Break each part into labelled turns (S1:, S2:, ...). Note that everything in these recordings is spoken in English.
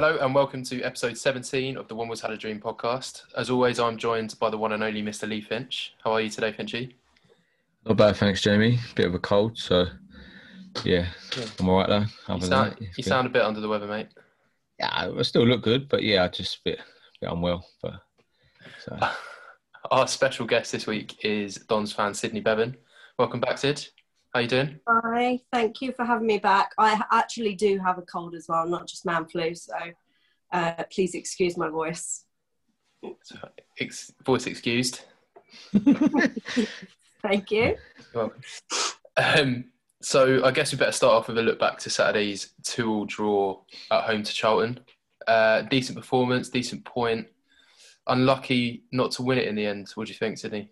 S1: Hello and welcome to episode 17 of the One Was Had a Dream podcast. As always, I'm joined by the one and only Mr. Lee Finch. How are you today, Finchy?
S2: Not bad, thanks, Jamie. Bit of a cold, so yeah, I'm all right though.
S1: You
S2: Other
S1: sound,
S2: that,
S1: you sound a bit under the weather, mate.
S2: Yeah, I still look good, but yeah, I just a bit, bit unwell. But so
S1: Our special guest this week is Dons fan Sydney Bevan. Welcome back, Sid. How you doing?
S3: Hi, thank you for having me back. I actually do have a cold as well, not just man flu, so uh, please excuse my voice.
S1: So, ex- voice excused.
S3: Thank you.
S1: You're welcome. Um, so I guess we better start off with a look back to Saturday's two-all draw at home to Charlton. Uh, decent performance, decent point. Unlucky not to win it in the end. What do you think, Sydney?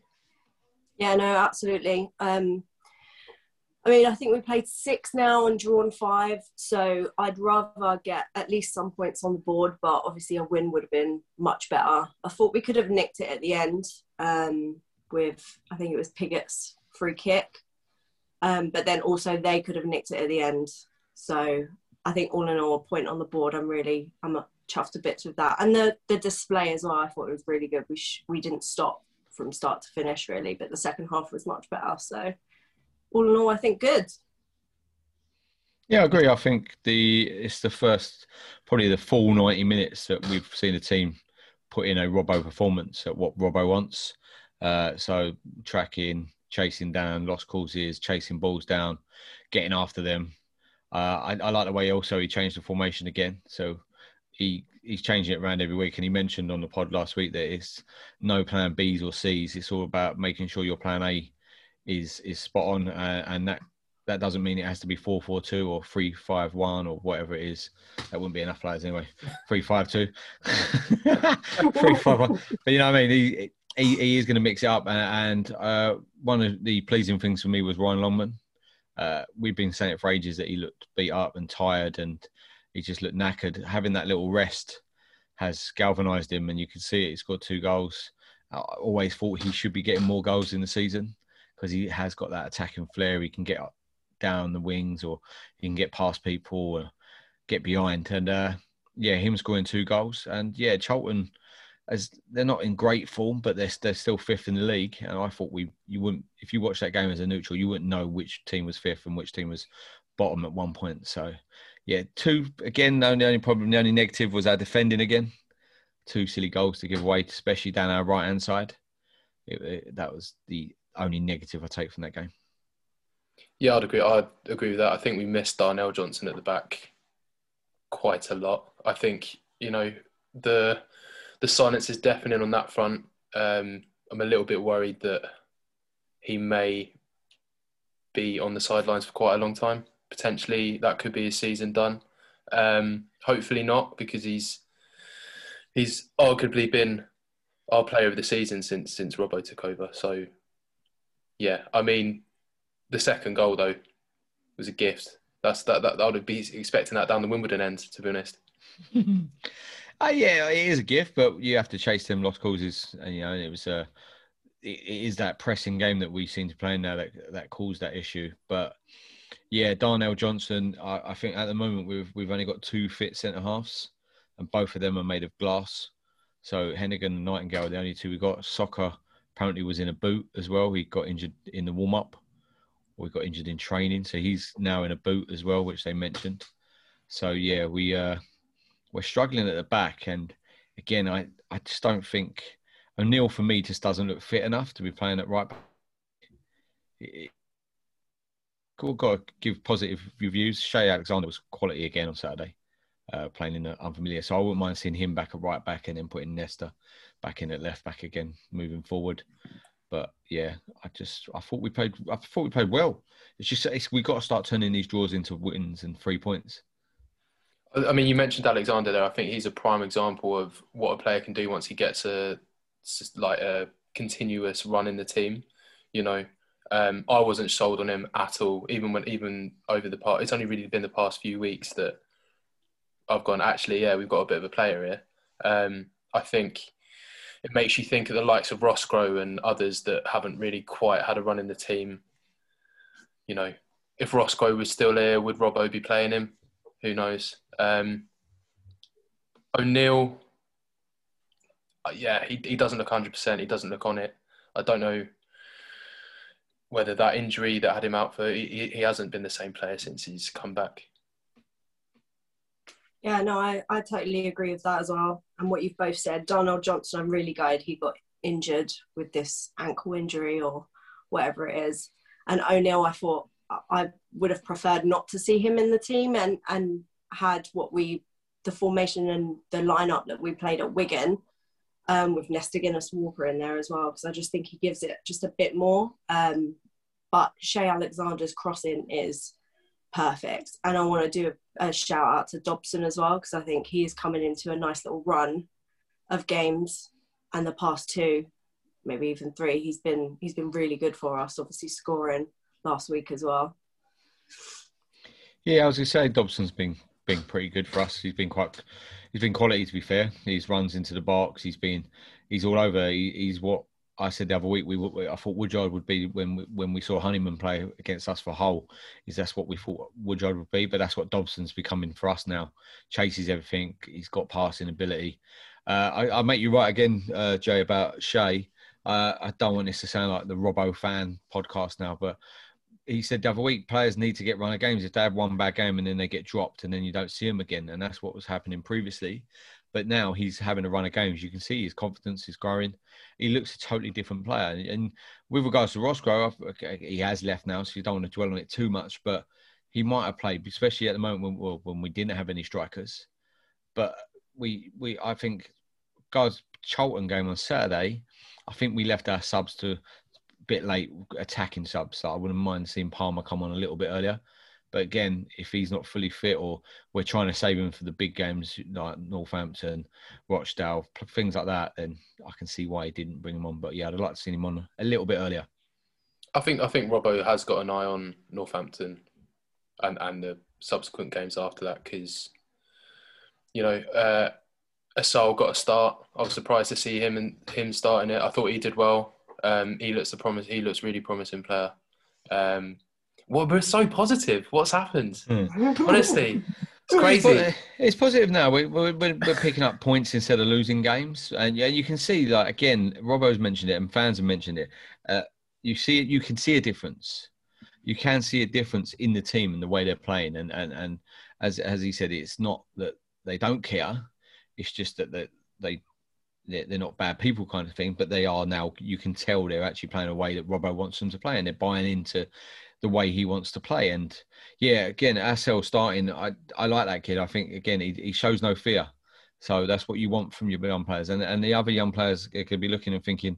S3: Yeah, no, absolutely. Um, I mean, I think we played six now and drawn five, so I'd rather get at least some points on the board, but obviously a win would have been much better. I thought we could have nicked it at the end um, with, I think it was Pigott's free kick, um, but then also they could have nicked it at the end. So I think all in all, a point on the board. I'm really, I'm chuffed to bits with that, and the the display as well. I thought it was really good. We sh- we didn't stop from start to finish really, but the second half was much better. So all in all, I think good.
S2: yeah, I agree. I think the it's the first, probably the full ninety minutes that we've seen the team put in a Robbo performance at what Robbo wants. Uh, so tracking, chasing down lost causes, chasing balls down, getting after them. Uh, I, I like the way also he changed the formation again. So he he's changing it around every week. And he mentioned on the pod last week that it's no plan Bs or Cs. It's all about making sure your plan A is is spot on, uh, and that that doesn't mean it has to be four four two or three five one or whatever it is. That wouldn't be enough players anyway. Three five two, three five one. But you know what I mean. He he, he is going to mix it up, and, and uh, one of the pleasing things for me was Ryan Longman. Uh, we've been saying it for ages that he looked beat up and tired, and he just looked knackered. Having that little rest has galvanised him, and you can see it. He scored two goals. I always thought he should be getting more goals in the season because he has got that attacking flair. He can get down the wings, or he can get past people, or get behind. And uh, yeah, him scoring two goals, and yeah, Charlton. As they're not in great form, but they're they're still fifth in the league, and I thought we you wouldn't if you watch that game as a neutral, you wouldn't know which team was fifth and which team was bottom at one point. So, yeah, two again. The only, only problem, the only negative was our defending again. Two silly goals to give away, especially down our right hand side. It, it- that was the only negative I take from that game.
S1: Yeah, I'd agree. I'd agree with that. I think we missed Darnell Johnson at the back quite a lot. I think you know the the silence is deafening on that front. Um, I'm a little bit worried that he may be on the sidelines for quite a long time. Potentially, that could be his season done. Um, hopefully not, because he's he's arguably been our player of the season since since Robbo took over. So, yeah, I mean, the second goal though was a gift. That's that that, I would be expecting that down the Wimbledon end, to be honest.
S2: uh, yeah, it is a gift, but you have to chase them lost causes. And you know, it was a, uh, it, is that pressing game that we seem to play now that that caused that issue. But yeah, Darnell Johnson, I, I think at the moment we've we've only got two fit centre halves, and both of them are made of glass. So Heneghan and Nightingale are the only two we've got. Soccer apparently was in a boot as well. He got injured in the warm up, or he got injured in training, so he's now in a boot as well, which they mentioned. So yeah, we uh, we're struggling at the back, and again, I I just don't think O'Neill for me just doesn't look fit enough to be playing at right back. It, got to give positive reviews. Cheye Alexander was quality again on Saturday, uh, playing in the unfamiliar. So I wouldn't mind seeing him back at right back and then putting Nesta back in at left back again, moving forward. But yeah, I just I thought we played I thought we played well. It's just it's, we got to start turning these draws into wins and three points.
S1: I mean, you mentioned Alexander there. I think he's a prime example of what a player can do once he gets a like a continuous run in the team. You know, um, I wasn't sold on him at all. Even when even over the past, it's only really been the past few weeks that I've gone. Actually, yeah, we've got a bit of a player here. Um, I think it makes you think of the likes of Roscrow and others that haven't really quite had a run in the team. You know, if Roscrow was still here, would Robbo be playing him? Who knows? Um, O'Neill, uh, yeah, he, he doesn't look 100%. He doesn't look on it. I don't know whether that injury that had him out for, he, he hasn't been the same player since he's come back.
S3: Yeah, no, I, I totally agree with that as well. And what you've both said, Darnell Johnson, I'm really glad he got injured with this ankle injury or whatever it is. And O'Neill, I thought I would have preferred not to see him in the team and, and had what we, the formation and the lineup that we played at Wigan um, with Nesta Guinness Walker in there as well, because I just think he gives it just a bit more. Um, but Cheye Alexander's crossing is perfect. And I want to do a, a shout out to Dobson as well, because I think he is coming into a nice little run of games. And the past two, maybe even three, he's been he's been really good for us. Obviously scoring last week as well.
S2: Yeah, I was going to say Dobson's been been pretty good for us. He's been quite he's been quality to be fair. He's runs into the box. He's been he's all over. He, he's what I said the other week. We I thought Woodyard would be when we, when we saw Honeyman play against us for Hull. Is that's what we thought Woodyard would be, but that's what Dobson's becoming for us now. Chases everything. He's got passing ability. Uh, I, I make you right again, uh, Jay, about Cheye. Uh, I don't want this to sound like the Robbo fan podcast now, but he said the other week players need to get run of games. If they have one bad game and then they get dropped and then you don't see them again, and that's what was happening previously. But now he's having a run of games. You can see his confidence is growing. He looks a totally different player. And with regards to Roscrow, he has left now, so you don't want to dwell on it too much. But he might have played, especially at the moment when, when we didn't have any strikers. But we, we, I think, guys, Charlton game on Saturday, I think we left our subs to a bit late attacking subs. So I wouldn't mind seeing Palmer come on a little bit earlier. But again, if he's not fully fit or we're trying to save him for the big games like Northampton, Rochdale, things like that, then I can see why he didn't bring him on. But yeah, I'd like to see him on a little bit earlier.
S1: I think I think Robbo has got an eye on Northampton and and the subsequent games after that because you know uh, Assal got a start. I was surprised to see him and him starting it. I thought he did well. Um, he looks the promise. He looks really promising player. Um, well, we're so positive. What's happened? Mm. Honestly, it's crazy.
S2: It's positive now. We're, we're, we're picking up points instead of losing games, and yeah, you can see like again, Robbo's mentioned it, and fans have mentioned it. Uh, you see, you can see a difference. You can see a difference in the team and the way they're playing, and and and as as he said, it's not that they don't care. It's just that they, they they're not bad people kind of thing, but they are now. You can tell they're actually playing a way that Robbo wants them to play, and they're buying into the way he wants to play. And yeah, again, Assal starting, I I like that kid. I think again he, he shows no fear, so that's what you want from your young players. And and the other young players could be looking and thinking,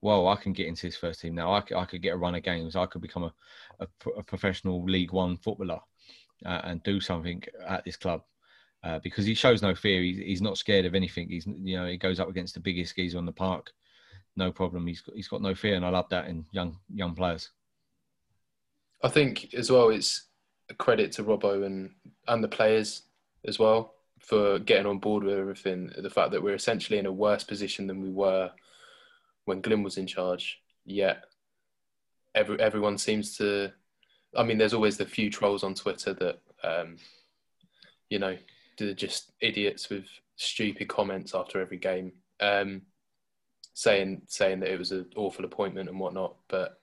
S2: well, I can get into this first team now. I, I could get a run of games. I could become a, a, a professional League One footballer uh, and do something at this club uh, because he shows no fear. He's, he's not scared of anything. He's you know he goes up against the biggest geezer on the park, no problem. He's got, he's got no fear, and I love that in young young players.
S1: I think as well, it's a credit to Robbo and and the players as well. for getting on board with everything. The fact that we're essentially in a worse position than we were when Glyn was in charge. Yet every everyone seems to. I mean, there's always the few trolls on Twitter that, um, you know, they're just idiots with stupid comments after every game, um, saying saying that it was an awful appointment and whatnot. But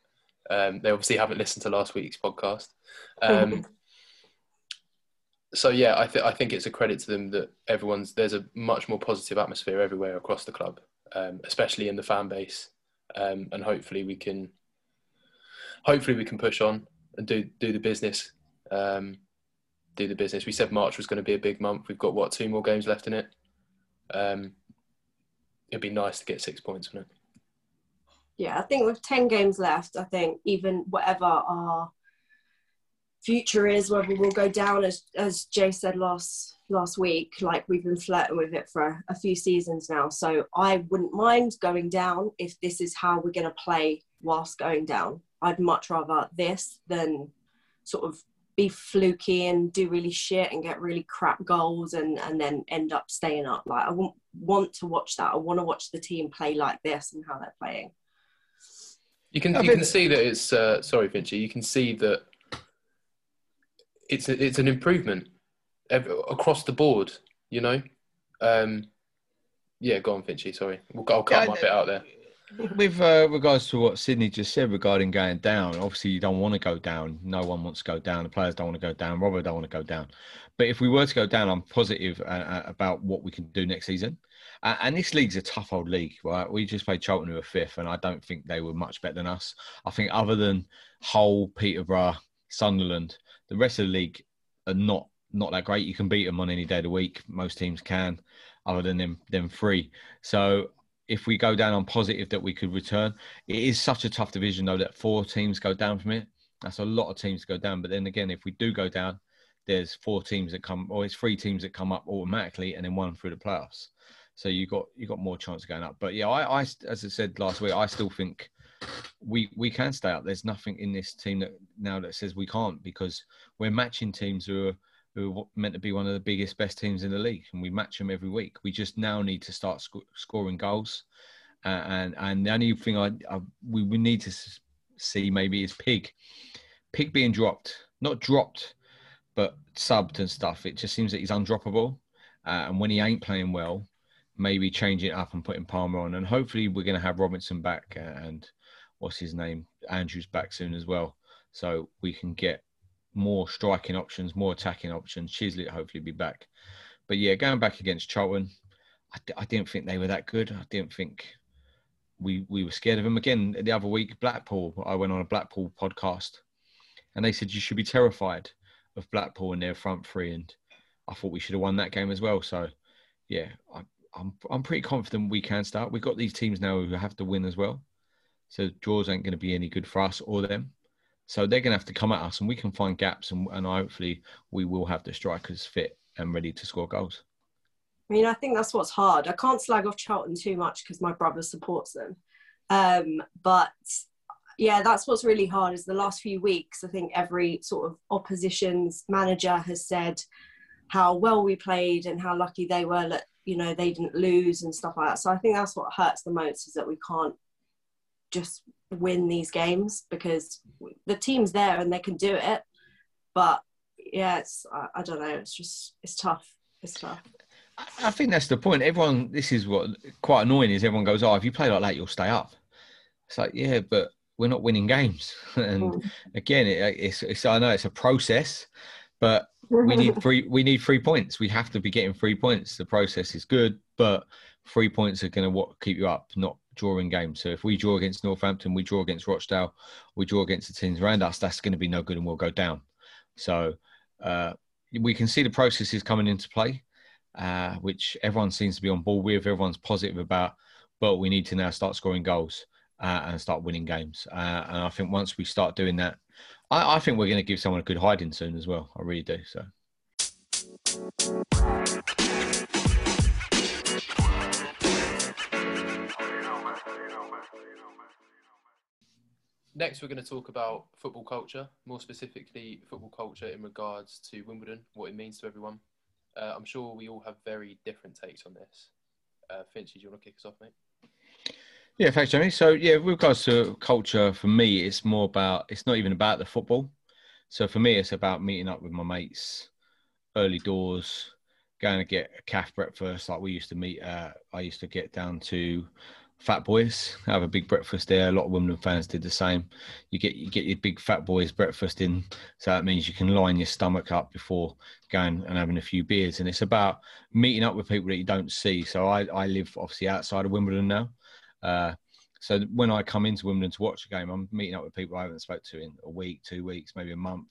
S1: um, they obviously haven't listened to last week's podcast. Um, so yeah, I, th- I think it's a credit to them that everyone's there's a much more positive atmosphere everywhere across the club, um, especially in the fan base, um, and hopefully we can hopefully we can push on and do do the business. Um, do the business. We said March was going to be a big month. We've got what two more games left in it. Um, it'd be nice to get six points from it.
S3: Yeah, I think with ten games left, I think even whatever our future is, whether we'll go down as as Jay said last last week, like we've been flirting with it for a, few seasons now. So I wouldn't mind going down if this is how we're going to play whilst going down. I'd much rather this than sort of be fluky and do really shit and get really crap goals and, and then end up staying up. Like I want to watch that. I want to watch the team play like this and how they're playing.
S1: You can you can see that it's uh, sorry, Finchy. You can see that it's a, it's an improvement across the board. You know, um, yeah. Go on, Finchy. Sorry, I'll cut yeah, my bit out there.
S2: With uh, regards to what Sydney just said regarding going down, obviously you don't want to go down. No one wants to go down. The players don't want to go down. Robert don't want to go down. But if we were to go down, I'm positive uh, uh about what we can do next season. And this league's a tough old league, right? We just played Charlton who were fifth, and I don't think they were much better than us. I think other than Hull, Peterborough, Sunderland, the rest of the league are not not that great. You can beat them on any day of the week. Most teams can, other than them them three. So if we go down on positive that we could return, it is such a tough division though that four teams go down from it. That's a lot of teams to go down. But then again, if we do go down, there's four teams that come, or it's three teams that come up automatically, and then one through the playoffs. So you got you got more chance of going up. But yeah, I, I as I said last week, I still think we we can stay up. There's nothing in this team that now that says we can't because we're matching teams who are who are meant to be one of the biggest, best teams in the league, and we match them every week. We just now need to start sc- scoring goals, uh, and and the only thing I, I we, we need to see maybe is Pig, Pig being dropped, not dropped, but subbed and stuff. It just seems that he's undroppable, uh, and when he ain't playing well, maybe changing it up and putting Palmer on, and hopefully we're going to have Robinson back and what's his name, Andrews back soon as well, so we can get more striking options, more attacking options. Chislett hopefully be back, but yeah, going back against Charlton, I, I didn't think they were that good. I didn't think we we were scared of them again. The other week, Blackpool, I went on a Blackpool podcast, and they said you should be terrified of Blackpool and their front three, and I thought we should have won that game as well. So, yeah, I, I'm I'm pretty confident we can start. We've got these teams now who have to win as well. So draws ain't going to be any good for us or them. So they're going to have to come at us, and we can find gaps, and, and hopefully we will have the strikers fit and ready to score goals.
S3: I mean, I think that's what's hard. I can't slag off Charlton too much because my brother supports them, um, but yeah, that's what's really hard. Is the last few weeks, I think every sort of opposition's manager has said how well we played and how lucky they were that you know they didn't lose and stuff like that. So I think that's what hurts the most is that we can't just win these games because the team's there and they can do it. But yeah, it's I, I don't know. It's just it's tough. It's tough.
S2: I think that's the point. Everyone, this is what quite annoying is. Everyone goes, "Oh, if you play like that, you'll stay up." It's like, yeah, but we're not winning games. and mm. again, it, it's, it's I know it's a process, but we need three. We need three points. We have to be getting three points. The process is good, but three points are going to what keep you up, not drawing games. So if we draw against Northampton, we draw against Rochdale, we draw against the teams around us, that's going to be no good and we'll go down. So uh, we can see the process is coming into play, uh, which everyone seems to be on board with, everyone's positive about, but we need to now start scoring goals uh, and start winning games. Uh, and I think once we start doing that, I, I think we're going to give someone a good hiding soon as well. I really do. So.
S1: Next, we're going to talk about football culture, more specifically, football culture in regards to Wimbledon, what it means to everyone. Uh, I'm sure we all have very different takes on this. Uh, Finchy, do you want to kick us off, mate?
S2: Yeah, thanks, Jamie. So, yeah, with regards to culture, for me, it's more about, it's not even about the football. So, for me, it's about meeting up with my mates, early doors, going to get a calf breakfast. Like we used to meet, uh, I used to get down to Fat Boys, have a big breakfast there. A lot of Wimbledon fans did the same. You get you get your big Fat Boys breakfast in, so that means you can line your stomach up before going and having a few beers. And it's about meeting up with people that you don't see. So I I live obviously outside of Wimbledon now. Uh, so when I come into Wimbledon to watch a game, I'm meeting up with people I haven't spoke to in a week, two weeks, maybe a month.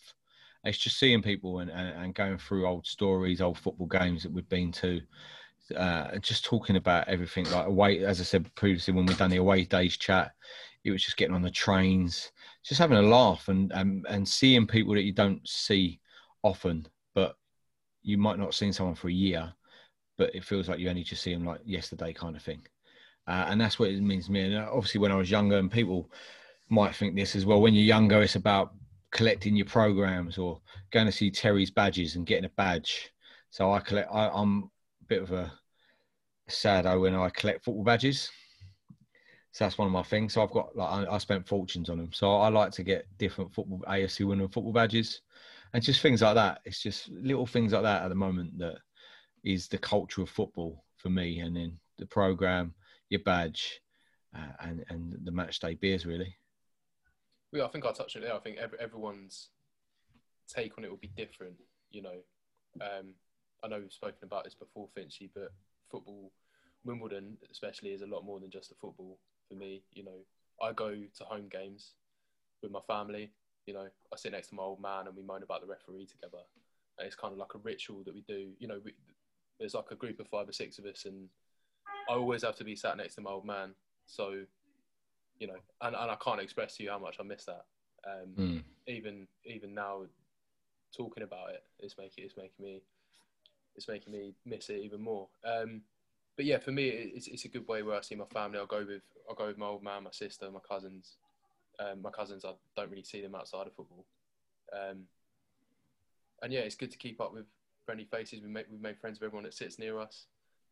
S2: It's just seeing people and, and, and going through old stories, old football games that we've been to, uh, just talking about everything. Like away, as I said previously, when we've done the away days chat, it was just getting on the trains, just having a laugh and and, and seeing people that you don't see often, but you might not have seen someone for a year, but it feels like you only just see them like yesterday, kind of thing. Uh, and that's what it means to me. And uh, obviously, when I was younger, and people might think this as well. When you're younger, it's about collecting your programs or going to see Terry's badges and getting a badge. So I collect. I, I'm a bit of a saddo when I collect football badges. So that's one of my things. So I've got like I, I spent fortunes on them. So I like to get different football AFC winning football badges, and just things like that. It's just little things like that at the moment that is the culture of football for me. And then the program, your badge, uh, and and the match day beers really.
S1: Yeah, I think I touched on it there. I think every, everyone's take on it will be different. You know, um, I know we've spoken about this before, Finchy, but football, Wimbledon especially, is a lot more than just a football for me. You know, I go to home games with my family. You know, I sit next to my old man and we moan about the referee together. And it's kind of like a ritual that we do. You know, we, there's like a group of five or six of us, and I always have to be sat next to my old man. So, you know, and, and I can't express to you how much I miss that. Um,
S2: Mm.
S1: Even even now, talking about it, it's making it's making me it's making me miss it even more. Um, but yeah, for me, it's, it's a good way where I see my family. I'll go with I'll go with my old man, my sister, my cousins. Um, my cousins, I don't really see them outside of football. Um, and yeah, it's good to keep up with friendly faces. We make we've made friends with everyone that sits near us.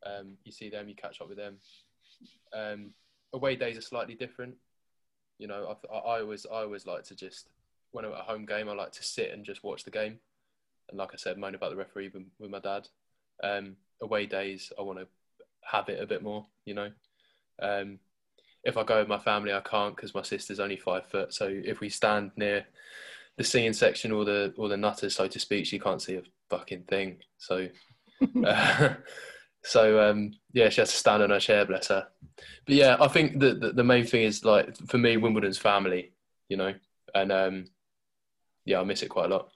S1: Um, you see them, you catch up with them. Um, away days are slightly different. You know, I, I always I always like to just when I'm at a home game, I like to sit and just watch the game. And like I said, moan about the referee with, with my dad. Um, away days, I want to have it a bit more. You know, um, if I go with my family, I can't because my sister's only five foot. So if we stand near the seeing section or the or the nutters, so to speak, she can't see a fucking thing. So, uh, so um, yeah, she has to stand on her chair, bless her. But yeah, I think the, the the main thing is like for me, Wimbledon's family, you know, and um, yeah, I miss it quite a lot.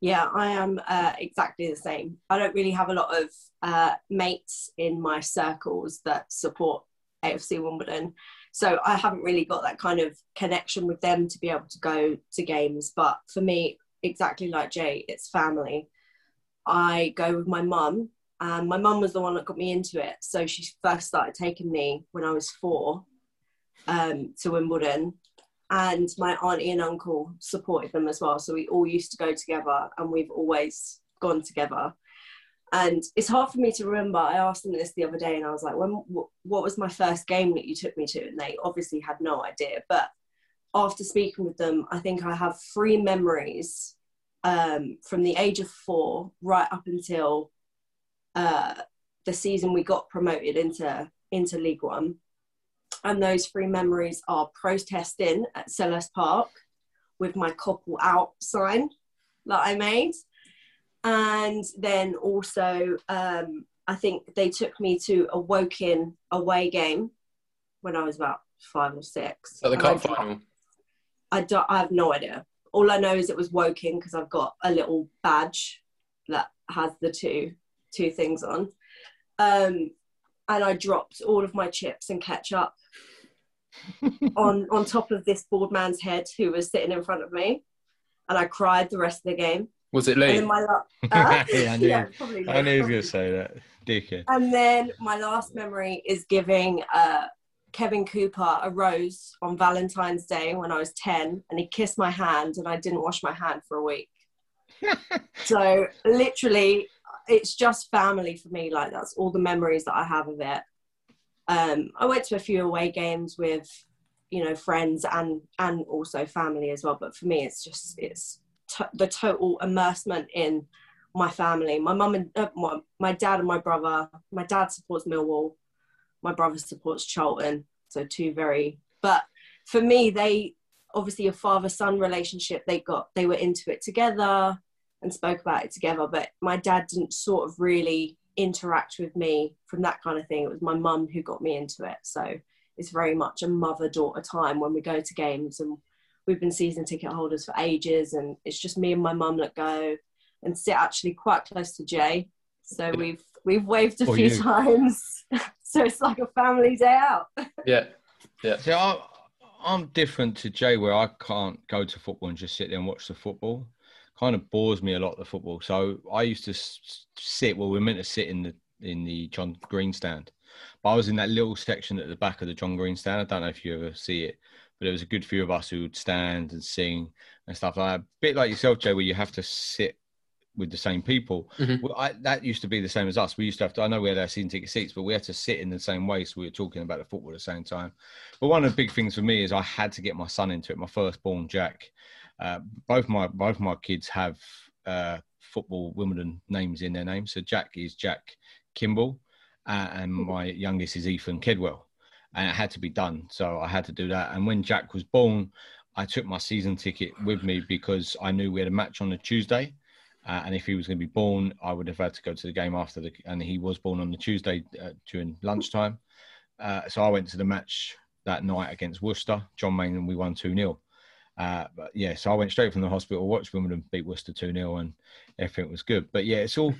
S3: Yeah, I am uh, exactly the same. I don't really have a lot of uh, mates in my circles that support AFC Wimbledon. So I haven't really got that kind of connection with them to be able to go to games. But for me, exactly like Jay, it's family. I go with my mum, and my mum was the one that got me into it. So she first started taking me when I was four um, to Wimbledon and my auntie and uncle supported them as well. So we all used to go together, and we've always gone together. And it's hard for me to remember. I asked them this the other day, and I was like, "When? What was my first game that you took me to?" And they obviously had no idea. But after speaking with them, I think I have three memories um, from the age of four right up until uh, the season we got promoted into into League One and those three memories are protesting at Selhurst Park with my couple out sign that I made. And then also, um, I think they took me to a Woking away game when I was about five or six.
S1: So the cup final.
S3: I, don't, I have no idea. All I know is it was Woking because I've got a little badge that has the two two things on. Um, and I dropped all of my chips and ketchup on on top of this bald man's head who was sitting in front of me, and I cried the rest of the game.
S1: Was it
S3: And
S1: Lee?
S3: then my la- Uh,
S2: yeah, I knew,
S3: yeah, probably
S2: I knew he was going to say that. Dickhead.
S3: And then my last memory is giving uh, Kevin Cooper arose on Valentine's Day when I was 10, and he kissed my hand, and I didn't wash my hand for a week. so literally, it's just family for me. Like that's all the memories that I have of it. Um, I went to a few away games with, you know, friends and and also family as well. But for me, it's just it's to- the total immersement in my family. My mum and uh, my, my dad and my brother. My dad supports Millwall. My brother supports Charlton. So two very. But for me, they obviously a father son relationship. They got they were into it together and spoke about it together. But my dad didn't sort of really interact with me from that kind of thing. It was my mum who got me into it. So it's very much a mother daughter time when we go to games and we've been season ticket holders for ages and it's just me and my mum that go and sit actually quite close to Jay. So we've we've waved a
S2: Or
S3: few
S2: you.
S3: times. so it's like a family day out.
S1: Yeah, yeah.
S2: See, I, I'm different to Jay, where I can't go to football and just sit there and watch the football. Kind of bores me a lot the football. So I used to s- s- sit. Well, we are meant to sit in the in the John Green stand, but I was in that little section at the back of the John Green stand. I don't know if you ever see it, but there was a good few of us who would stand and sing and stuff like that. A bit like yourself, Jay, where you have to sit with the same people.
S1: Mhm.
S2: Well, I, that used to be the same as us. We used to have to. I know we had our season ticket seats, but we had to sit in the same way, so we were talking about the football at the same time. But one of the big things for me is I had to get my son into it. My firstborn, Jack. Uh, both my both my kids have uh, football Wimbledon names in their names. So Jack is Jack Kimble, uh, and my youngest is Ethan Kedwell. And it had to be done, so I had to do that. And when Jack was born, I took my season ticket with me because I knew we had a match on a Tuesday. Uh, and if he was going to be born, I would have had to go to the game after the. And he was born on the Tuesday uh, during lunchtime. Uh, so I went to the match that night against Worcester, Jon Main, and we won 2 0. Uh, but yeah, so I went straight from the hospital, watched Wimbledon beat Worcester 2 0, and everything was good. But yeah, it's all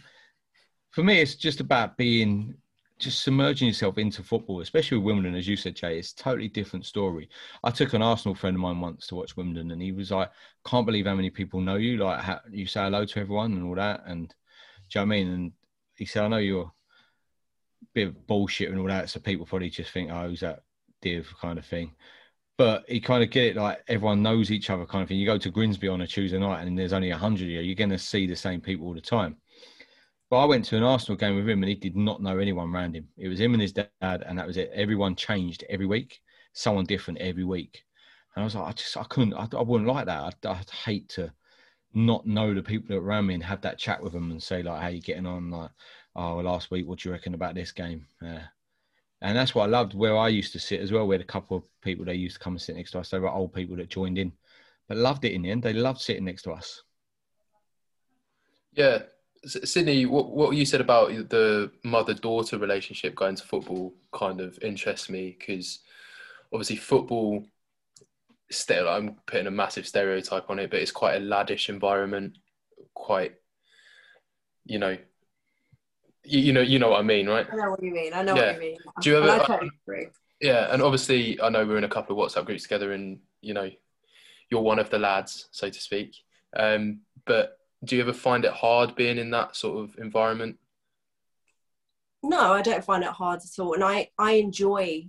S2: for me, it's just about being just submerging yourself into football, especially with Wimbledon, as you said, Jay. It's a totally different story. I took an Arsenal friend of mine once to watch Wimbledon, and he was like, "Can't believe how many people know you. Like, how, you say hello to everyone and all that." And do you know what I mean? And he said, "I know you're a bit of bullshit and all that, so people probably just think, oh, who's that div kind of thing." But he kind of get it like everyone knows each other kind of thing. You go to Grimsby on a Tuesday night and there's only hundred of you, you're going to see the same people all the time. But I went to an Arsenal game with him and he did not know anyone around him. It was him and his dad, and that was it. Everyone changed every week, someone different every week. And I was like, I just, I couldn't, I, I wouldn't like that. I'd, I'd hate to not know the people that around me and have that chat with them and say, like, how you getting on? Like, oh, last week, what do you reckon about this game? Yeah. And that's what I loved where I used to sit as well. We had a couple of people that used to come and sit next to us. They were old people that joined in, but loved it in the end. They loved sitting next to us.
S1: Yeah, Sydney, what what you said about the mother-daughter relationship going to football kind of interests me because obviously football, still I'm putting a massive stereotype on it, but it's quite a laddish environment, quite, you know, you, you know, you know what I mean, right?
S3: I know what you mean. I know
S1: Yeah.
S3: what you mean.
S1: Do you ever-
S3: I totally agree.
S1: Yeah, and obviously I know we're in a couple of WhatsApp groups together, and you know, you're one of the lads, so to speak. Um, but do you ever find it hard being in that sort of environment?
S3: No, I don't find it hard at all. And I, I enjoy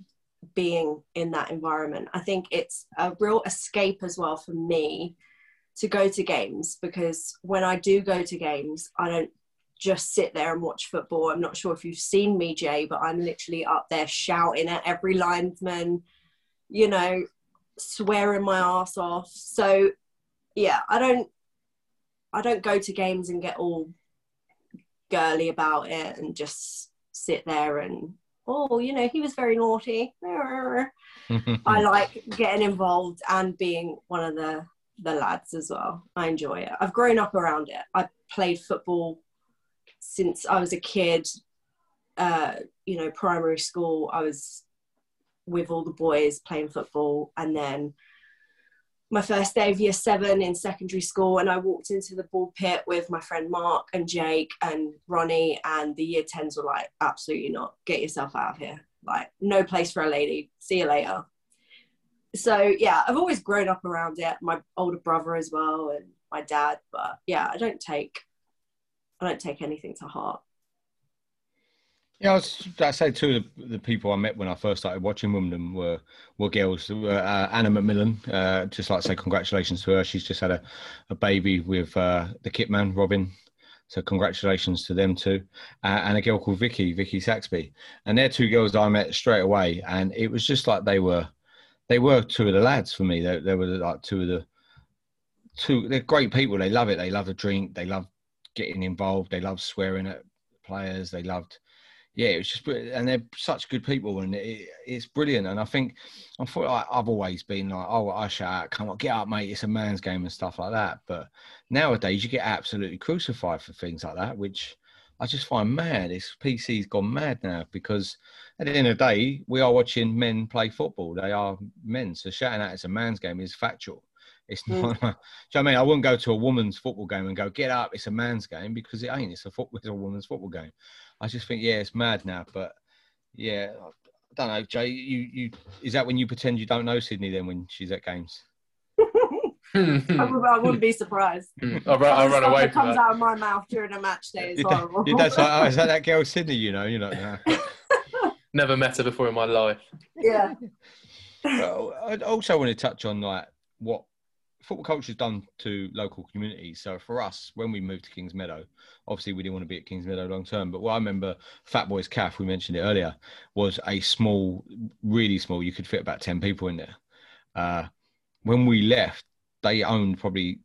S3: being in that environment. I think it's a real escape as well for me to go to games because when I do go to games, I don't just sit there and watch football. I'm not sure if you've seen me, Jay, but I'm literally up there shouting at every linesman, you know, swearing my ass off. So yeah, I don't I don't go to games and get all girly about it and just sit there and oh you know he was very naughty. I like getting involved and being one of the the lads as well. I enjoy it. I've grown up around it. I played football since i was a kid uh you know primary school. I was with all the boys playing football and then my first day of year seven in secondary school and I walked into the ball pit with my friend Mark and Jake and Ronnie and the year 10s were like, absolutely not, get yourself out of here. Like, no place for a lady, see you later. So yeah, I've always grown up around it, my older brother as well and my dad, but yeah, I don't take, I don't take anything to heart.
S2: Yeah, I was. I say two of the, the people I met when I first started watching Wimbledon were were girls. Uh, Anna McMillan. Uh, just like to say congratulations to her. She's just had a, a baby with uh, the kit man Robin. So congratulations to them too, uh, and a girl called Vicky, Vicky Saxby, and they're two girls I met straight away, and it was just like they were, they were two of the lads for me. They, they were like two of the, two. They're great people. They love it. They love the drink. They love getting involved. They love swearing at players. They loved yeah, it was just, and they're such good people, and it, it's brilliant. And I think, I thought like I've always been like, oh, I shout out, come on, get up, mate, it's a man's game and stuff like that. But nowadays, you get absolutely crucified for things like that, which I just find mad. This PC's gone mad now because at the end of the day, we are watching men play football. They are men, so shouting out it's a man's game is factual. It's mm. not. Mm. you know I mean? I wouldn't go to a woman's football game and go, "Get up, it's a man's game," because it ain't. It's a football. It's a woman's football game. I just think, yeah, it's mad now. But yeah, I don't know, Jay. You, you is that when you pretend you don't know Sydney then when she's at games?
S3: I, would, I wouldn't be surprised.
S1: Hmm. I'll run, I'll run away.
S3: That comes out of my mouth during a match day is horrible.
S2: That's like, oh, is that that girl Sydney? You know, you know.
S1: Never met her before in my life.
S3: Yeah.
S2: Well, I also want to touch on like what football culture is done to local communities. So for us, when we moved to Kings Meadow, obviously we didn't want to be at Kings Meadow long term. But what I remember, Fat Boys Calf, we mentioned it earlier, was a small, really small. You could fit about ten people in there. Uh, when we left, they owned probably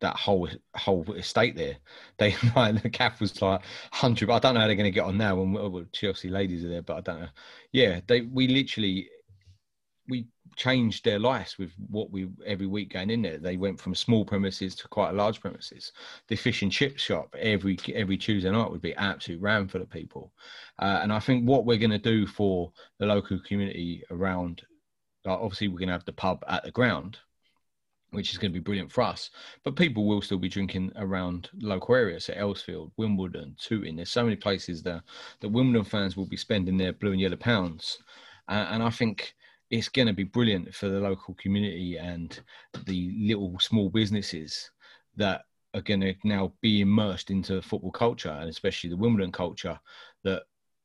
S2: that whole whole estate there. They like the calf was like hundred. I don't know how they're going to get on now when well, Chelsea ladies are there, but I don't know. Yeah, they we literally we changed their lives with what we every week going in there. They went from small premises to quite a large premises. The fish and chip shop every every Tuesday night would be absolute ram full of people. Uh, and I think what we're going to do for the local community around, like obviously we're going to have the pub at the ground, which is going to be brilliant for us. But people will still be drinking around local areas, so Earlsfield, Wimbledon, Tooting. There's so many places there that Wimbledon fans will be spending their blue and yellow pounds. Uh, and I think it's going to be brilliant for the local community and the little small businesses that are going to now be immersed into football culture and especially the Wimbledon culture that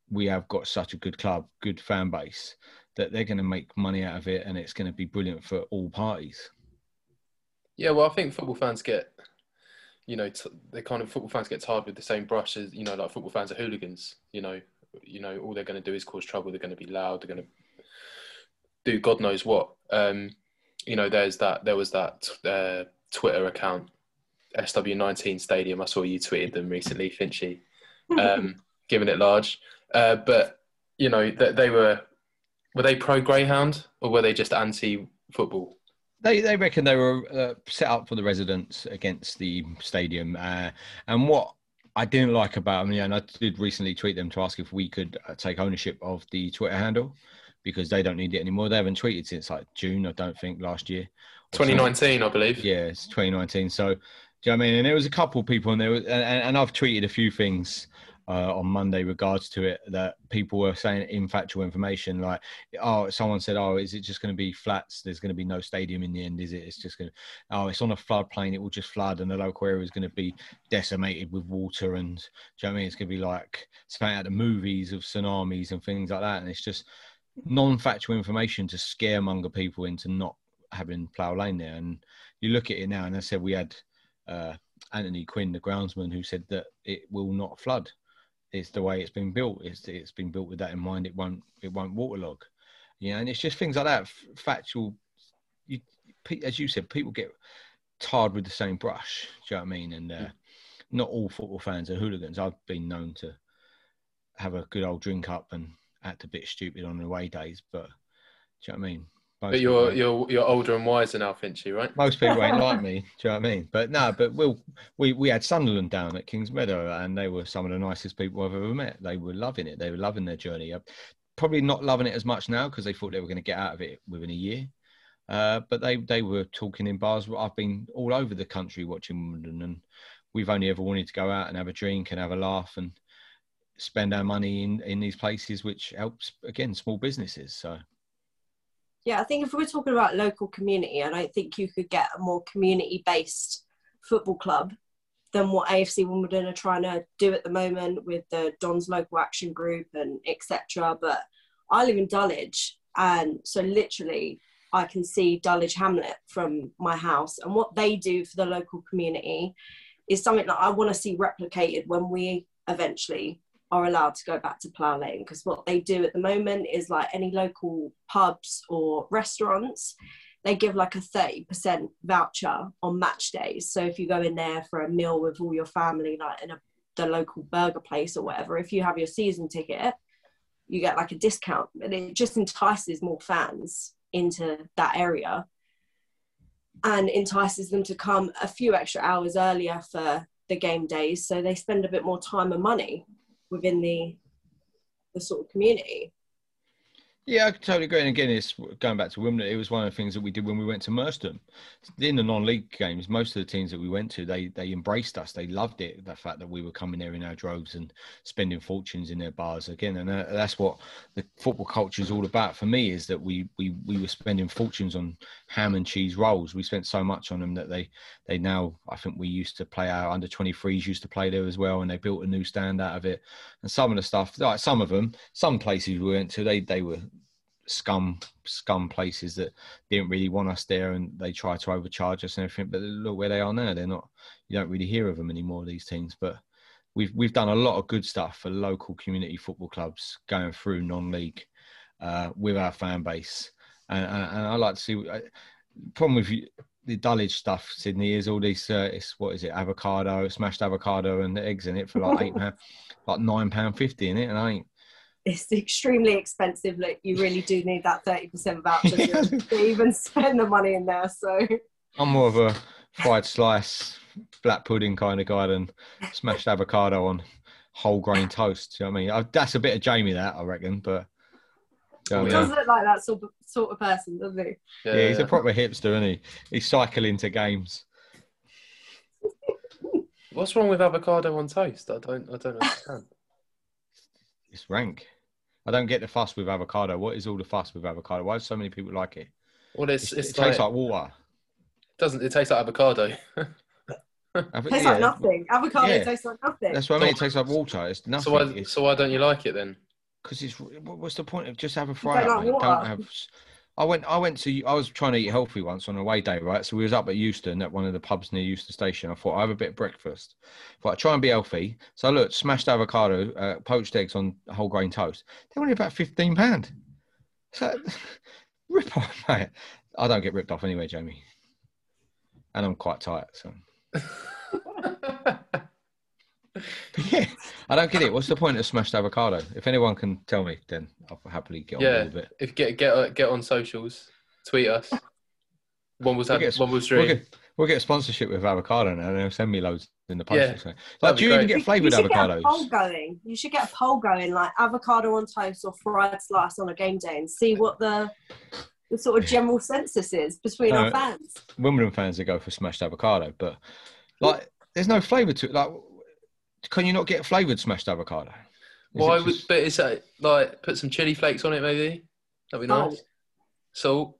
S2: we have got such a good club, good fan base that they're going to make money out of it and it's going to be brilliant for all parties.
S1: Yeah, well, I think football fans get, you know, t- they kind of football fans get tired with the same brush as you know, like football fans are hooligans. You know, you know, all they're going to do is cause trouble. They're going to be loud. They're going to do God knows what. Um, you know, there's that. There was that uh, Twitter account, SW19 Stadium. I saw you tweeted them recently, Finchy, um, giving it large. Uh, but you know, they, they were were they pro Greyhound or were they just anti football?
S2: They they reckon they were uh, set up for the residents against the stadium, uh, and what I didn't like about them, yeah, and I did recently tweet them to ask if we could uh, take ownership of the Twitter handle because they don't need it anymore. They haven't tweeted since like June, I don't think, last year.
S1: 2019, I believe.
S2: Yeah, it's 2019. So, do you know what I mean? And there was a couple of people, and there was, and, and I've tweeted a few things uh, on Monday regards to it that people were saying in factual information like, oh, someone said, oh, is it just going to be flats? There's going to be no stadium in the end, is it? It's just going to, oh, it's on a floodplain. It will just flood, and the local area is going to be decimated with water. And do you know what I mean? It's going to be like something out of the movies of tsunamis and things like that. And it's just, non-factual information to scaremonger people into not having plough lane there. And you look at it now, and I said we had uh, Anthony Quinn, the groundsman, who said that it will not flood. It's the way it's been built. It's it's been built with that in mind. It won't it won't waterlog. Yeah, and it's just things like that. Factual. You, as you said, people get tarred with the same brush. Do you know what I mean? And uh, not all football fans are hooligans. I've been known to have a good old drink up and act a bit stupid on away days, but do you know what I mean?
S1: Most but you're you're you're older and wiser now, Finchy, right?
S2: Most people ain't like me. Do you know what I mean? But no, but we'll, we we had Sunderland down at Kings Meadow, and they were some of the nicest people I've ever met. They were loving it. They were loving their journey. Uh, probably not loving it as much now because they thought they were going to get out of it within a year. Uh, but they they were talking in bars. I've been all over the country watching Wimbledon, and we've only ever wanted to go out and have a drink and have a laugh and spend our money in in these places, which helps again small businesses. So.
S3: Yeah, I think if we're talking about local community, I don't think you could get a more community-based football club than what AFC Wimbledon are trying to do at the moment with the Dons local action group and etc. But I live in Dulwich, and so literally I can see Dulwich Hamlet from my house, and what they do for the local community is something that I want to see replicated when we eventually are allowed to go back to plough lane because what they do at the moment is like any local pubs or restaurants they give like a 30% voucher on match days. So if you go in there for a meal with all your family like in a, the local burger place or whatever if you have your season ticket you get like a discount. And it just entices more fans into that area and entices them to come a few extra hours earlier for the game days. So they spend a bit more time and money within the the sort of community
S2: Yeah, I totally agree. And again, it's going back to Wimbledon. It was one of the things that we did when we went to Merstham. In the non-league games, most of the teams that we went to, they they embraced us. They loved it. The fact that we were coming there in our droves and spending fortunes in their bars again. And uh, that's what the football culture is all about for me. Is that we we we were spending fortunes on ham and cheese rolls. We spent so much on them that they they now. I think we used to play our under 23s used to play there as well, and they built a new stand out of it. And some of the stuff, like some of them, some places we went to, they they were scum scum places that didn't really want us there and they tried to overcharge us and everything. But look where they are now. They're not you don't really hear of them anymore these teams but we've we've done a lot of good stuff for local community football clubs going through non-league uh, with our fan base. And, and, and I like to see uh, problem with you, the Dulwich stuff Sydney is all these uh, it's what is it avocado smashed avocado and eggs in it for like eight pound like nine pound fifty in it. And I ain't
S3: it's extremely expensive like you really do need that 30% voucher to, to even spend the money in there so
S2: I'm more of a fried slice, black pudding kind of guy than smashed avocado on whole grain toast. You know what I mean? I, that's a bit of Jamie, that I reckon. But you know
S3: he
S2: what I
S3: does
S2: mean?
S3: look like that sort of, sort of person doesn't he
S2: yeah, he's a proper hipster, isn't he? He's cycling to games.
S1: What's wrong with avocado on toast? I don't. I don't understand.
S2: It's rank. I don't get the fuss with avocado. What is all the fuss with avocado? Why do so many people like it?
S1: Well, it's,
S2: It's-
S1: it's
S2: it
S1: like,
S2: tastes like water.
S1: It doesn't it tastes like avocado?
S2: Avo-
S3: tastes
S2: yeah,
S3: like nothing avocado
S2: Yeah.
S3: tastes like nothing
S2: That's what I mean. It tastes like water. It's
S1: so
S2: nothing.
S1: why?
S2: It's-
S1: So why don't you like it then?
S2: because it's what's the point of just have a fry
S3: don't like.
S2: Don't have. I went. I went to. I was trying to eat healthy once on a away day, right? So we was up at Euston at one of the pubs near Euston Station. I thought I have a bit of breakfast. Thought I'd try and be healthy. So I looked, smashed avocado, uh, poached eggs on whole grain toast. They're only about fifteen pound. So rip off, mate. I don't get ripped off anyway, Jamie. And I'm quite tight, so. Yeah, I don't get it. What's the point of smashed avocado? If anyone can tell me, then I'll happily get on
S1: yeah.
S2: board with it.
S1: If get get uh, get on socials, tweet us. One was
S2: We'll
S1: had,
S2: get,
S1: one was
S2: we'll get, we'll get sponsorship with avocado now, and they'll send me loads in the post.
S1: Yeah,
S2: or Like, do you even get flavoured
S3: you should get a
S2: avocados?
S3: poll going you should get a poll going like avocado on toast or fried slice on a game day and see what the the sort of general census is between our
S2: No.
S3: fans
S2: Wimbledon fans that go for smashed avocado, but like, there's no flavour to it. Like, can you not get flavoured smashed avocado? Is
S1: Why
S2: it
S1: would?
S2: just-
S1: But it's uh, like put some chili flakes on it, maybe. That'd be
S3: Oh.
S1: nice. Salt.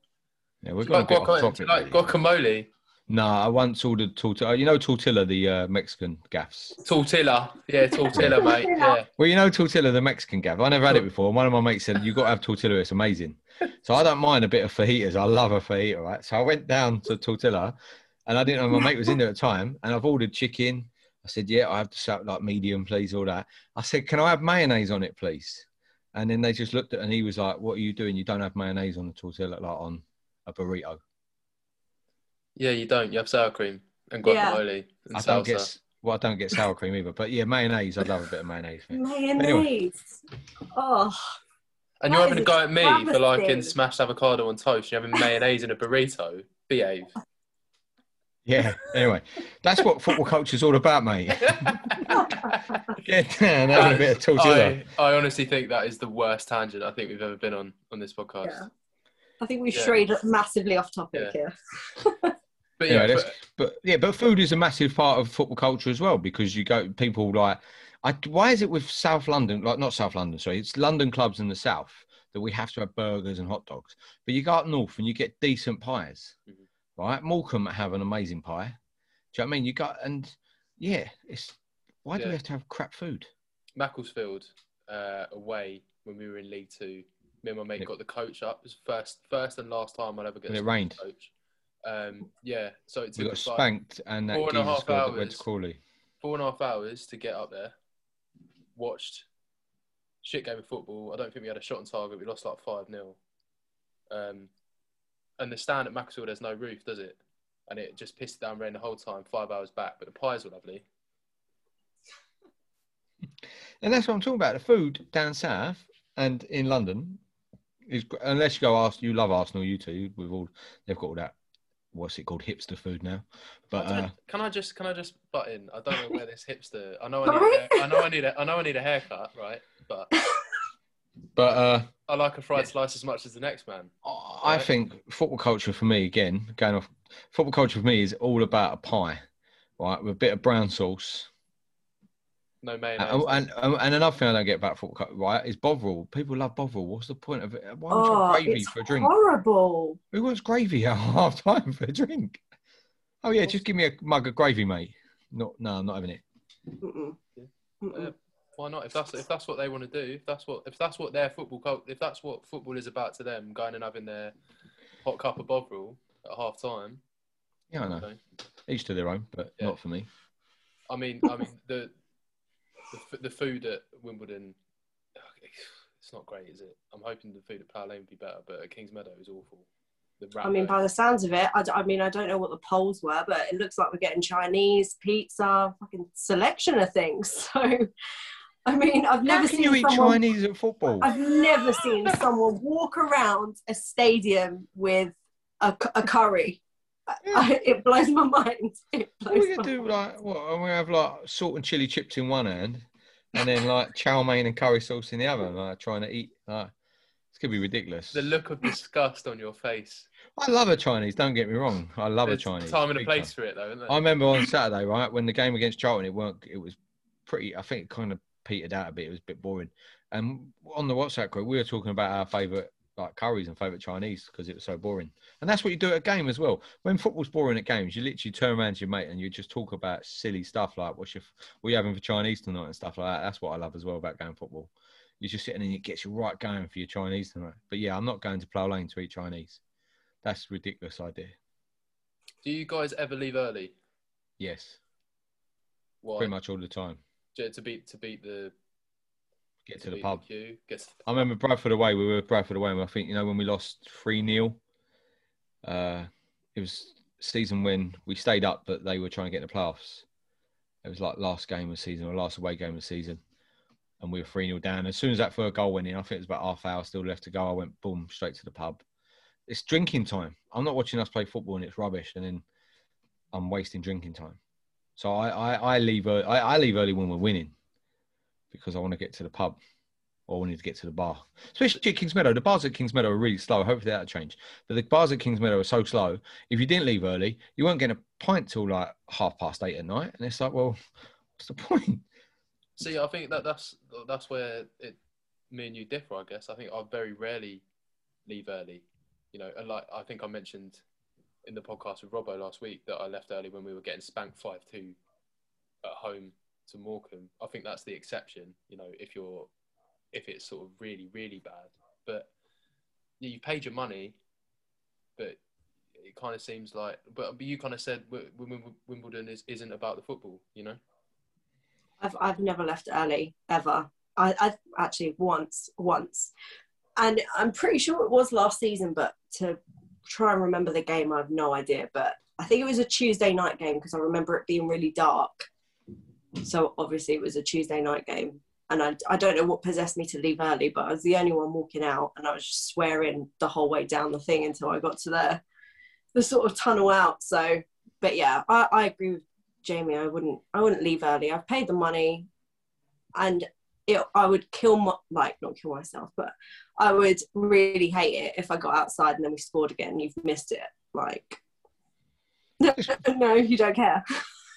S2: Yeah, we've
S1: Do
S2: got
S1: like,
S2: bit topic.
S1: like
S2: really.
S1: guacamole.
S2: No, I once ordered tortilla. You know tortilla, the uh, Mexican gaffs.
S1: Tortilla. Yeah, tortilla, mate. Yeah.
S2: Well, you know tortilla, the Mexican gaff. I never had it before. One of my mates said you got to have tortilla. It's amazing. So I don't mind a bit of fajitas. I love a fajita, right? So I went down to tortilla, and I didn't know my mate was in there at the time, and I've ordered chicken. I said, yeah, I have to shout like medium, please, all that. I said, can I have mayonnaise on it, please? And then they just looked at, and he was like, what are you doing? You don't have mayonnaise on the tortilla, like on a burrito.
S1: Yeah, you don't. You have sour cream and
S3: Yeah.
S1: guacamole and
S2: I don't
S1: salsa.
S2: get, well, I don't get sour cream either, but yeah, mayonnaise. I'd love a bit of mayonnaise. mate.
S3: mayonnaise oh
S1: And you're having a go at me for liking
S3: travesty.
S1: smashed avocado on toast. You're having mayonnaise in a burrito. Behave.
S2: Yeah. Anyway, that's what football culture is all about, mate. Get down, having a bit of tortilla.
S1: I, I honestly think that is the worst tangent I think we've ever been on on this podcast.
S3: Yeah. I think we've
S1: Yeah.
S3: strayed massively off topic
S1: Yeah.
S3: here.
S1: But
S2: Yeah,
S1: yeah,
S2: that's-
S1: but-
S2: But yeah, but food is a massive part of football culture as well because you go people like. I, why is it with South London, like not South London, sorry, it's London clubs in the south that we have to have burgers and hot dogs. But you go up north and you get decent pies,
S1: Mhm.
S2: Right? Morecambe have an amazing pie. Do you know what I mean? You got and yeah, it's why do
S1: Yeah.
S2: we have to have crap food?
S1: Macclesfield uh, away when we were in League Two. Me and my mate got the coach up. It was first, first and last time I'll ever get
S2: When
S1: a
S2: it rained.
S1: coach. Um, yeah, so it
S2: We
S1: took
S2: got
S1: us like
S2: spanked, and that
S1: four and a
S2: geezer
S1: half
S2: scored that went
S1: hours.
S2: to Crawley.
S1: four and a half hours to get up there. Watched shit game of football. I don't think we had a shot on target. We lost like five 0 Um, and the stand at Macclesfield there's no roof, does it? And it just pissed down rain the whole time. Five hours back, but the pies were lovely.
S2: And that's what I'm talking about. The food down south and in London is unless you go ask you love Arsenal, you two. With all they've got all that what's it called hipster food now. But
S1: I
S2: uh,
S1: can I just can I just butt in? I don't know where this hipster. I know I need.
S3: Sorry?
S1: A, hair- I know I need. A, I know I need a haircut, right? But
S2: but uh,
S1: I like a fried slice as much as the next man.
S2: I
S1: Right.
S2: think football culture for me again going off football culture for me is all about a pie, right, with a bit of brown sauce.
S1: No
S2: And,
S1: mayonnaise.
S2: and, and, and another thing I don't get about football, culture, right, is Bovril. People love Bovril. What's the point of it? Why would you
S3: Oh,
S2: have gravy
S3: it's
S2: for a drink?
S3: horrible.
S2: Who wants gravy at half time for a drink? Oh yeah, just give me a mug of gravy, mate. No, no, I'm not having it.
S3: Mm-mm.
S1: Yeah.
S3: Mm-mm.
S1: Why not? If that's if that's what they want to do, if that's what if that's what their football cult, if that's what football is about to them, going and having their hot cup of Bovril at half time.
S2: Yeah, I know.
S1: Okay.
S2: Each to their own, but
S1: Yeah.
S2: not for me.
S1: I mean, I mean the the, the food at Wimbledon, it's not great, is it? I'm hoping the food at Plough Lane would be better, but at Kings Meadow is awful. The
S3: I mean, by the sounds of it, I, d- I mean, I don't know what the polls were, but it looks like we're getting Chinese, pizza, fucking selection of things. So, I mean, I've
S2: How
S3: never
S2: can
S3: seen
S2: you eat
S3: someone.
S2: Chinese at football?
S3: I've never seen someone walk around a stadium with a, a curry. I, it blows my mind. It
S2: What
S3: blows
S2: are we
S3: my
S2: gonna do?
S3: mind.
S2: Like, what? Are we gonna have like salt and chili chips in one hand, and then like chow mein and curry sauce in the other, like trying to eat. Like, it's gonna be ridiculous.
S1: the look of disgust on your face.
S2: I love a Chinese. Don't get me wrong. I love
S1: There's
S2: a Chinese.
S1: time and a place
S2: time.
S1: for it, though, isn't there?
S2: I remember on Saturday, right, when the game against Charlton, it weren't. It was pretty. I think it kind of petered out a bit. It was a bit boring. And on the WhatsApp group, we were talking about our favourite like curries and favourite Chinese because it was so boring. And that's what you do at a game as well. When football's boring at games, you literally turn around to your mate and you just talk about silly stuff like what's your what are you having for Chinese tonight and stuff like that. That's what I love as well about going football. You're just sitting and it gets you right going for your Chinese tonight. But yeah, I'm not going to Plough Lane to eat Chinese. That's a ridiculous idea.
S1: Do you guys ever leave early?
S2: Yes,
S1: Why?
S2: pretty much all the time.
S1: To beat to beat the
S2: Get to the
S1: beat
S2: pub.
S1: Get to the
S2: I remember Bradford away. We were Bradford away, and I think you know when we lost three 0 uh, It was season when we stayed up, but they were trying to get in the playoffs. It was like last game of the season or last away game of the season, and we were three 0 down. As soon as that third goal went in, I think it was about half hour still left to go. I went boom straight to the pub. It's drinking time. I'm not watching us play football and it's rubbish, and then I'm wasting drinking time. So I I, I leave early, I, I leave early when we're winning because I want to get to the pub or we need to get to the bar. Especially at Kings Meadow. The bars at Kings Meadow are really slow. Hopefully that'll change. But the bars at Kings Meadow are so slow. If you didn't leave early, you weren't getting a pint till like half past eight at night. And it's like, well, what's the point?
S1: See, I think that that's that's where it me and you differ. I guess I think I very rarely leave early. You know, and like I think I mentioned in the podcast with Robbo last week that I left early when we were getting spanked five two at home to Morecambe. I think that's the exception. You know, if you're if it's sort of really really bad, but you paid your money, but it kind of seems like. But, but you kind of said Wimbledon is, isn't about the football. You know.
S3: I've I've never left early ever. I I've actually once once, and I'm pretty sure it was last season. But to try and remember the game, I have no idea. But I think it was a Tuesday night game because I remember it being really dark. So obviously it was a Tuesday night game, and I I don't know what possessed me to leave early, but I was the only one walking out, and I was just swearing the whole way down the thing until I got to the the sort of tunnel out. So, but yeah, I, I agree with Jamie, I wouldn't I wouldn't leave early. I've paid the money and it, I would kill my like not kill myself, but I would really hate it if I got outside and then we scored again and you've missed it. Like no, you don't care.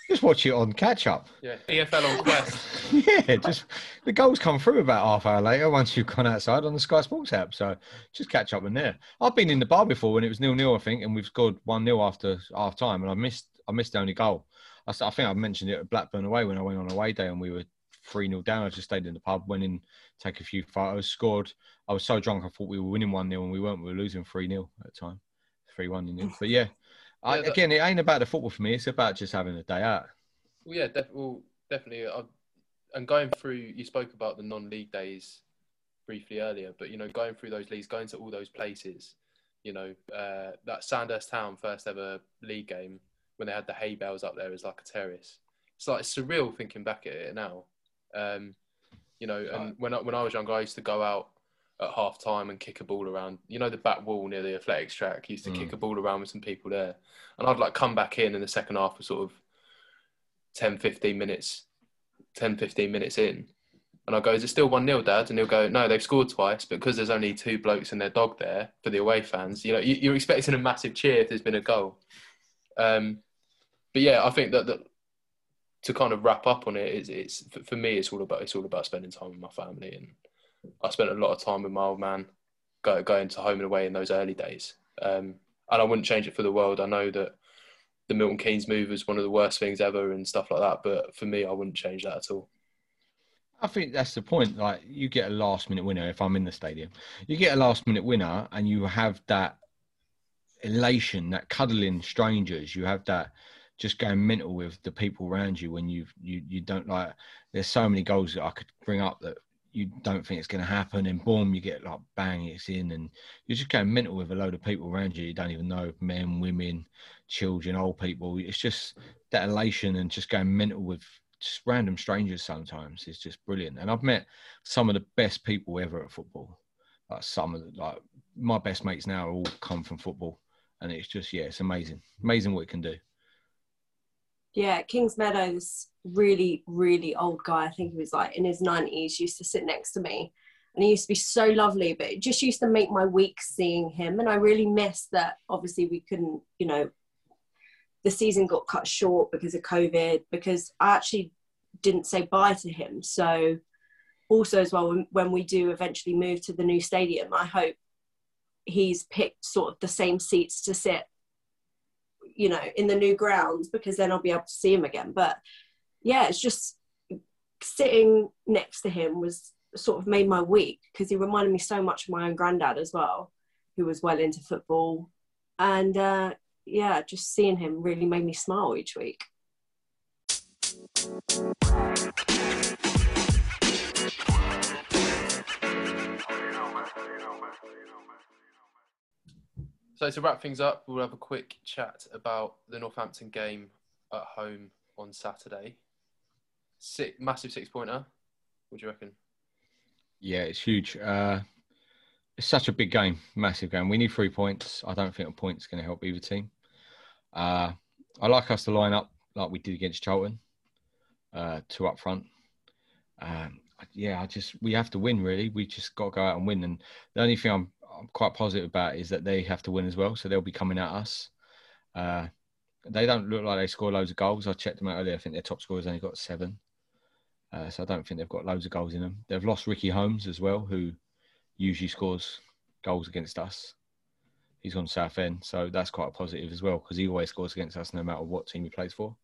S2: Just watch it on catch up.
S1: Yeah, EFL on Quest.
S2: yeah, just the goals come through about half hour later once you've gone outside on the Sky Sports app. So just catch up in there. I've been in the bar before when it was nil nil, I think, and we've scored one 0 after half time, and I missed I missed the only goal. I, I think I mentioned it at Blackburn away when I went on away day and we were three 0 down. I just stayed in the pub, went in, take a few photos, scored. I was so drunk I thought we were winning one 0 and we weren't. We were losing three 0 at the time, three one nil. But yeah, I,
S1: Yeah, that-
S2: again, it ain't about the football for me. It's about just having a day out.
S1: Well, yeah, def- well, definitely. i and going through, you spoke about the non-league days briefly earlier, but you know, going through those leagues, going to all those places, you know, uh, that Sandhurst Town first ever league game when they had the hay bales up there as like a terrace. It's like it's surreal thinking back at it now. Um, you know, and when I, when I was younger, I used to go out at half time and kick a ball around. You know, the back wall near the athletics track. Used to kick a ball around with some people there, and I'd like come back in in the second half for sort of 10, 15 minutes, 10, 15 minutes in. And I go, is it still 1 0, Dad? And he'll go, no, they've scored twice, but because there's only two blokes and their dog there for the away fans, you know, you, you're expecting a massive cheer if there's been a goal. Um, but yeah, I think that, that to kind of wrap up on it, it's, it's for- me, it's all about it's all about spending time with my family, and I spent a lot of time with my old man, go, going to home and away in those early days, um, and I wouldn't change it for the world. I know that the Milton Keynes move was one of the worst things ever and stuff like that, but for me, I wouldn't change that at all.
S2: I think that's the point. Like you get a last minute winner if I'm in the stadium. You get a last minute winner and you have that elation, that cuddling strangers. You have that just going mental with the people around you when you you you don't like. There's so many goals that I could bring up that you don't think it's going to happen, and boom, you get like bang, it's in, and you're just going mental with a load of people around you. You don't even know men, women, children, old people. It's just that elation and just going mental with just random strangers sometimes is just brilliant. And I've met some of the best people ever at football. Like some of the, like my best mates now all come from football, and it's just yeah, it's amazing, amazing what it can do.
S3: Yeah, Kings Meadows, really, really old guy. I think he was like in his 90s, used to sit next to me. And he used to be so lovely, but it just used to make my week seeing him. And I really miss that. Obviously, we couldn't, you know, the season got cut short because of COVID, because I actually didn't say bye to him. So, also, as well, when we do eventually move to the new stadium, I hope he's picked sort of the same seats to sit you know, in the new grounds because then I'll be able to see him again. But yeah, it's just sitting next to him was sort of made my week because he reminded me so much of my own granddad as well, who was well into football. And uh, yeah, just seeing him really made me smile each week.
S1: So to wrap things up, we'll have a quick chat about the Northampton game at home on Saturday. Six, massive six pointer. What do you reckon?
S2: Yeah, it's huge. Uh, it's such a big game, massive game. We need three points. I don't think a point's going to help either team. Uh, I like us to line up like we did against Charlton, uh, two up front. Um, yeah, I just we have to win. Really, we just got to go out and win. And the only thing I'm I'm quite positive about is that they have to win as well, so they'll be coming at us. Uh, they don't look like they score loads of goals. I checked them out earlier. I think their top scorer's only got seven. Uh, so I don't think they've got loads of goals in them. They've lost Ricky Holmes as well, who usually scores goals against us. He's on Southend, so that's quite a positive as well because he always scores against us no matter what team he plays for.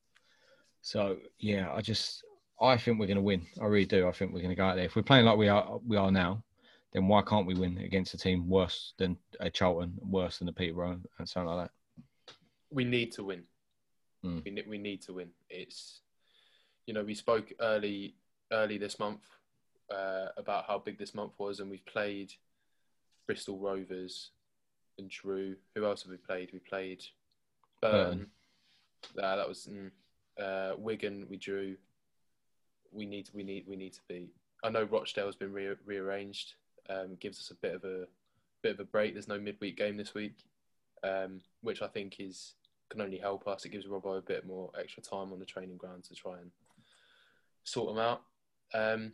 S2: So yeah, I just I think we're going to win. I really do. I think we're going to go out there. If we're playing like we are we are now, then why can't we win against a team worse than a Charlton, worse than a Peterborough, and something like that?
S1: We need to win.
S2: Mm.
S1: We, we need to win. It's, you know, we spoke early early this month uh, about how big this month was, and we've played Bristol Rovers and Drew. Who else have we played? We played Burn. Uh, that was mm, uh, Wigan. We drew. We need we need we need to be. I know Rochdale's been re- rearranged. Um, gives us a bit of a bit of a break. There's no midweek game this week, um, which I think is can only help us. It gives Robbo a bit more extra time on the training ground to try and sort them out. Um,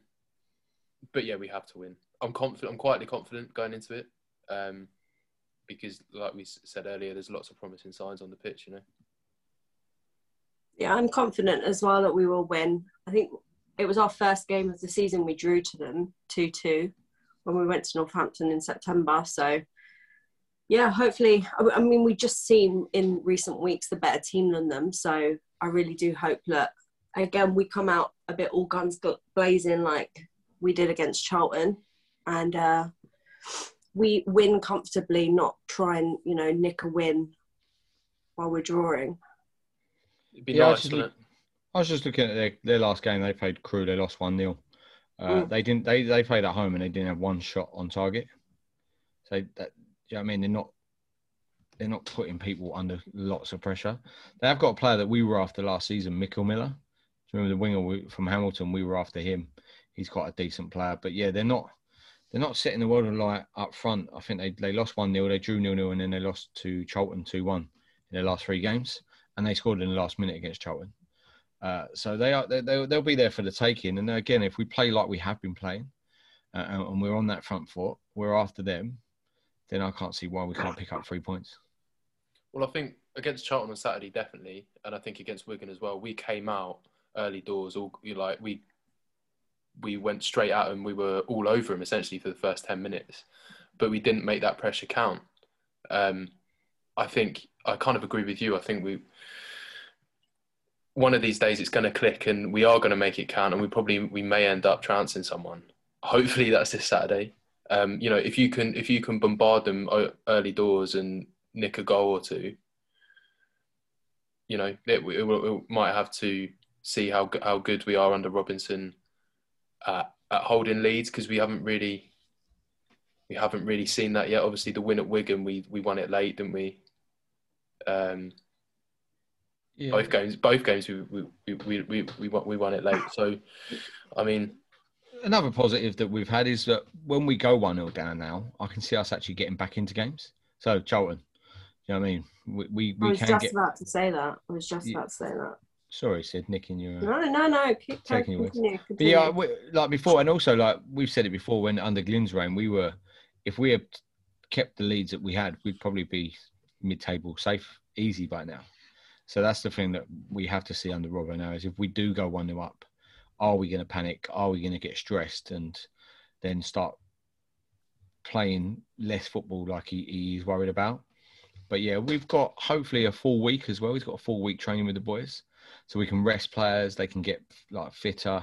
S1: but yeah, we have to win. I'm confident. I'm quietly confident going into it um, because, like we said earlier, there's lots of promising signs on the pitch. You know.
S3: Yeah, I'm confident as well that we will win. I think it was our first game of the season we drew to them 2 2 when we went to Northampton in September. So, yeah, hopefully, I I mean, we've just seen in recent weeks the better team than them. So, I really do hope that again we come out a bit all guns blazing like we did against Charlton, and uh, we win comfortably, not try and you know nick a win while we're drawing.
S1: It'd be
S2: Yeah,
S1: nice,
S2: actually-
S1: wouldn't it?
S2: I was just looking at their, their last game. They played Crewe. They lost one 0 uh,
S3: Mm.
S2: They didn't. They they played at home and they didn't have one shot on target. So that, do you know what I mean? They're not. They're not putting people under lots of pressure. They have got a player that we were after last season, Mickel Miller. Do you remember the winger from Hamilton? We were after him. He's quite a decent player, but yeah, they're not. They're not setting the world alight up front. I think they, they lost one 0 They drew nil nil, and then they lost to Charlton two one in their last three games, and they scored in the last minute against Charlton. Uh, so they are they, they'll, be there for the taking. And again, if we play like we have been playing, uh, and and we're on that front foot, we're after them, then I can't see why we can't pick up three points.
S1: Well, I think against Charlton on Saturday, definitely, and I think against Wigan as well. We came out early doors, all like we we went straight at them. We were all over them essentially for the first ten minutes, but we didn't make that pressure count. Um, I think I kind of agree with you. I think we one of these days it's going to click, and we are going to make it count, and we probably we may end up trouncing someone. Hopefully, that's this Saturday. Um, you know, if you can if you can bombard them early doors and nick a goal or two, you know, it, it, it might have to see how how good we are under Robinson at, at holding leads because we haven't really we haven't really seen that yet. Obviously, the win at Wigan, we we won it late, didn't we? Um,
S2: Yeah.
S1: both games, both games, we we we we, we, we, won, we won it late. So, I mean,
S2: Another positive that we've had is that when we go one 0 down now, I can see us actually getting back into games. So Charlton, you know what I mean? We we,
S3: I was
S2: can
S3: just
S2: get.
S3: about to say that. I was just
S2: Yeah.
S3: about to say that.
S2: Sorry, Sid, nicking your.
S3: No, no, no. Keep
S2: Taking your words.
S3: continue,
S2: But yeah, we, like before, and also like we've said it before, when under Glyn's reign, we were, if we had kept the leads that we had, we'd probably be mid-table, safe, easy by now. So that's the thing that we have to see under Robbo now is if we do go one 0 up, are we going to panic? Are we going to get stressed and then start playing less football like he, he's worried about? But yeah, we've got hopefully a full week as well. He's got a full week training with the boys, so we can rest players. They can get like fitter,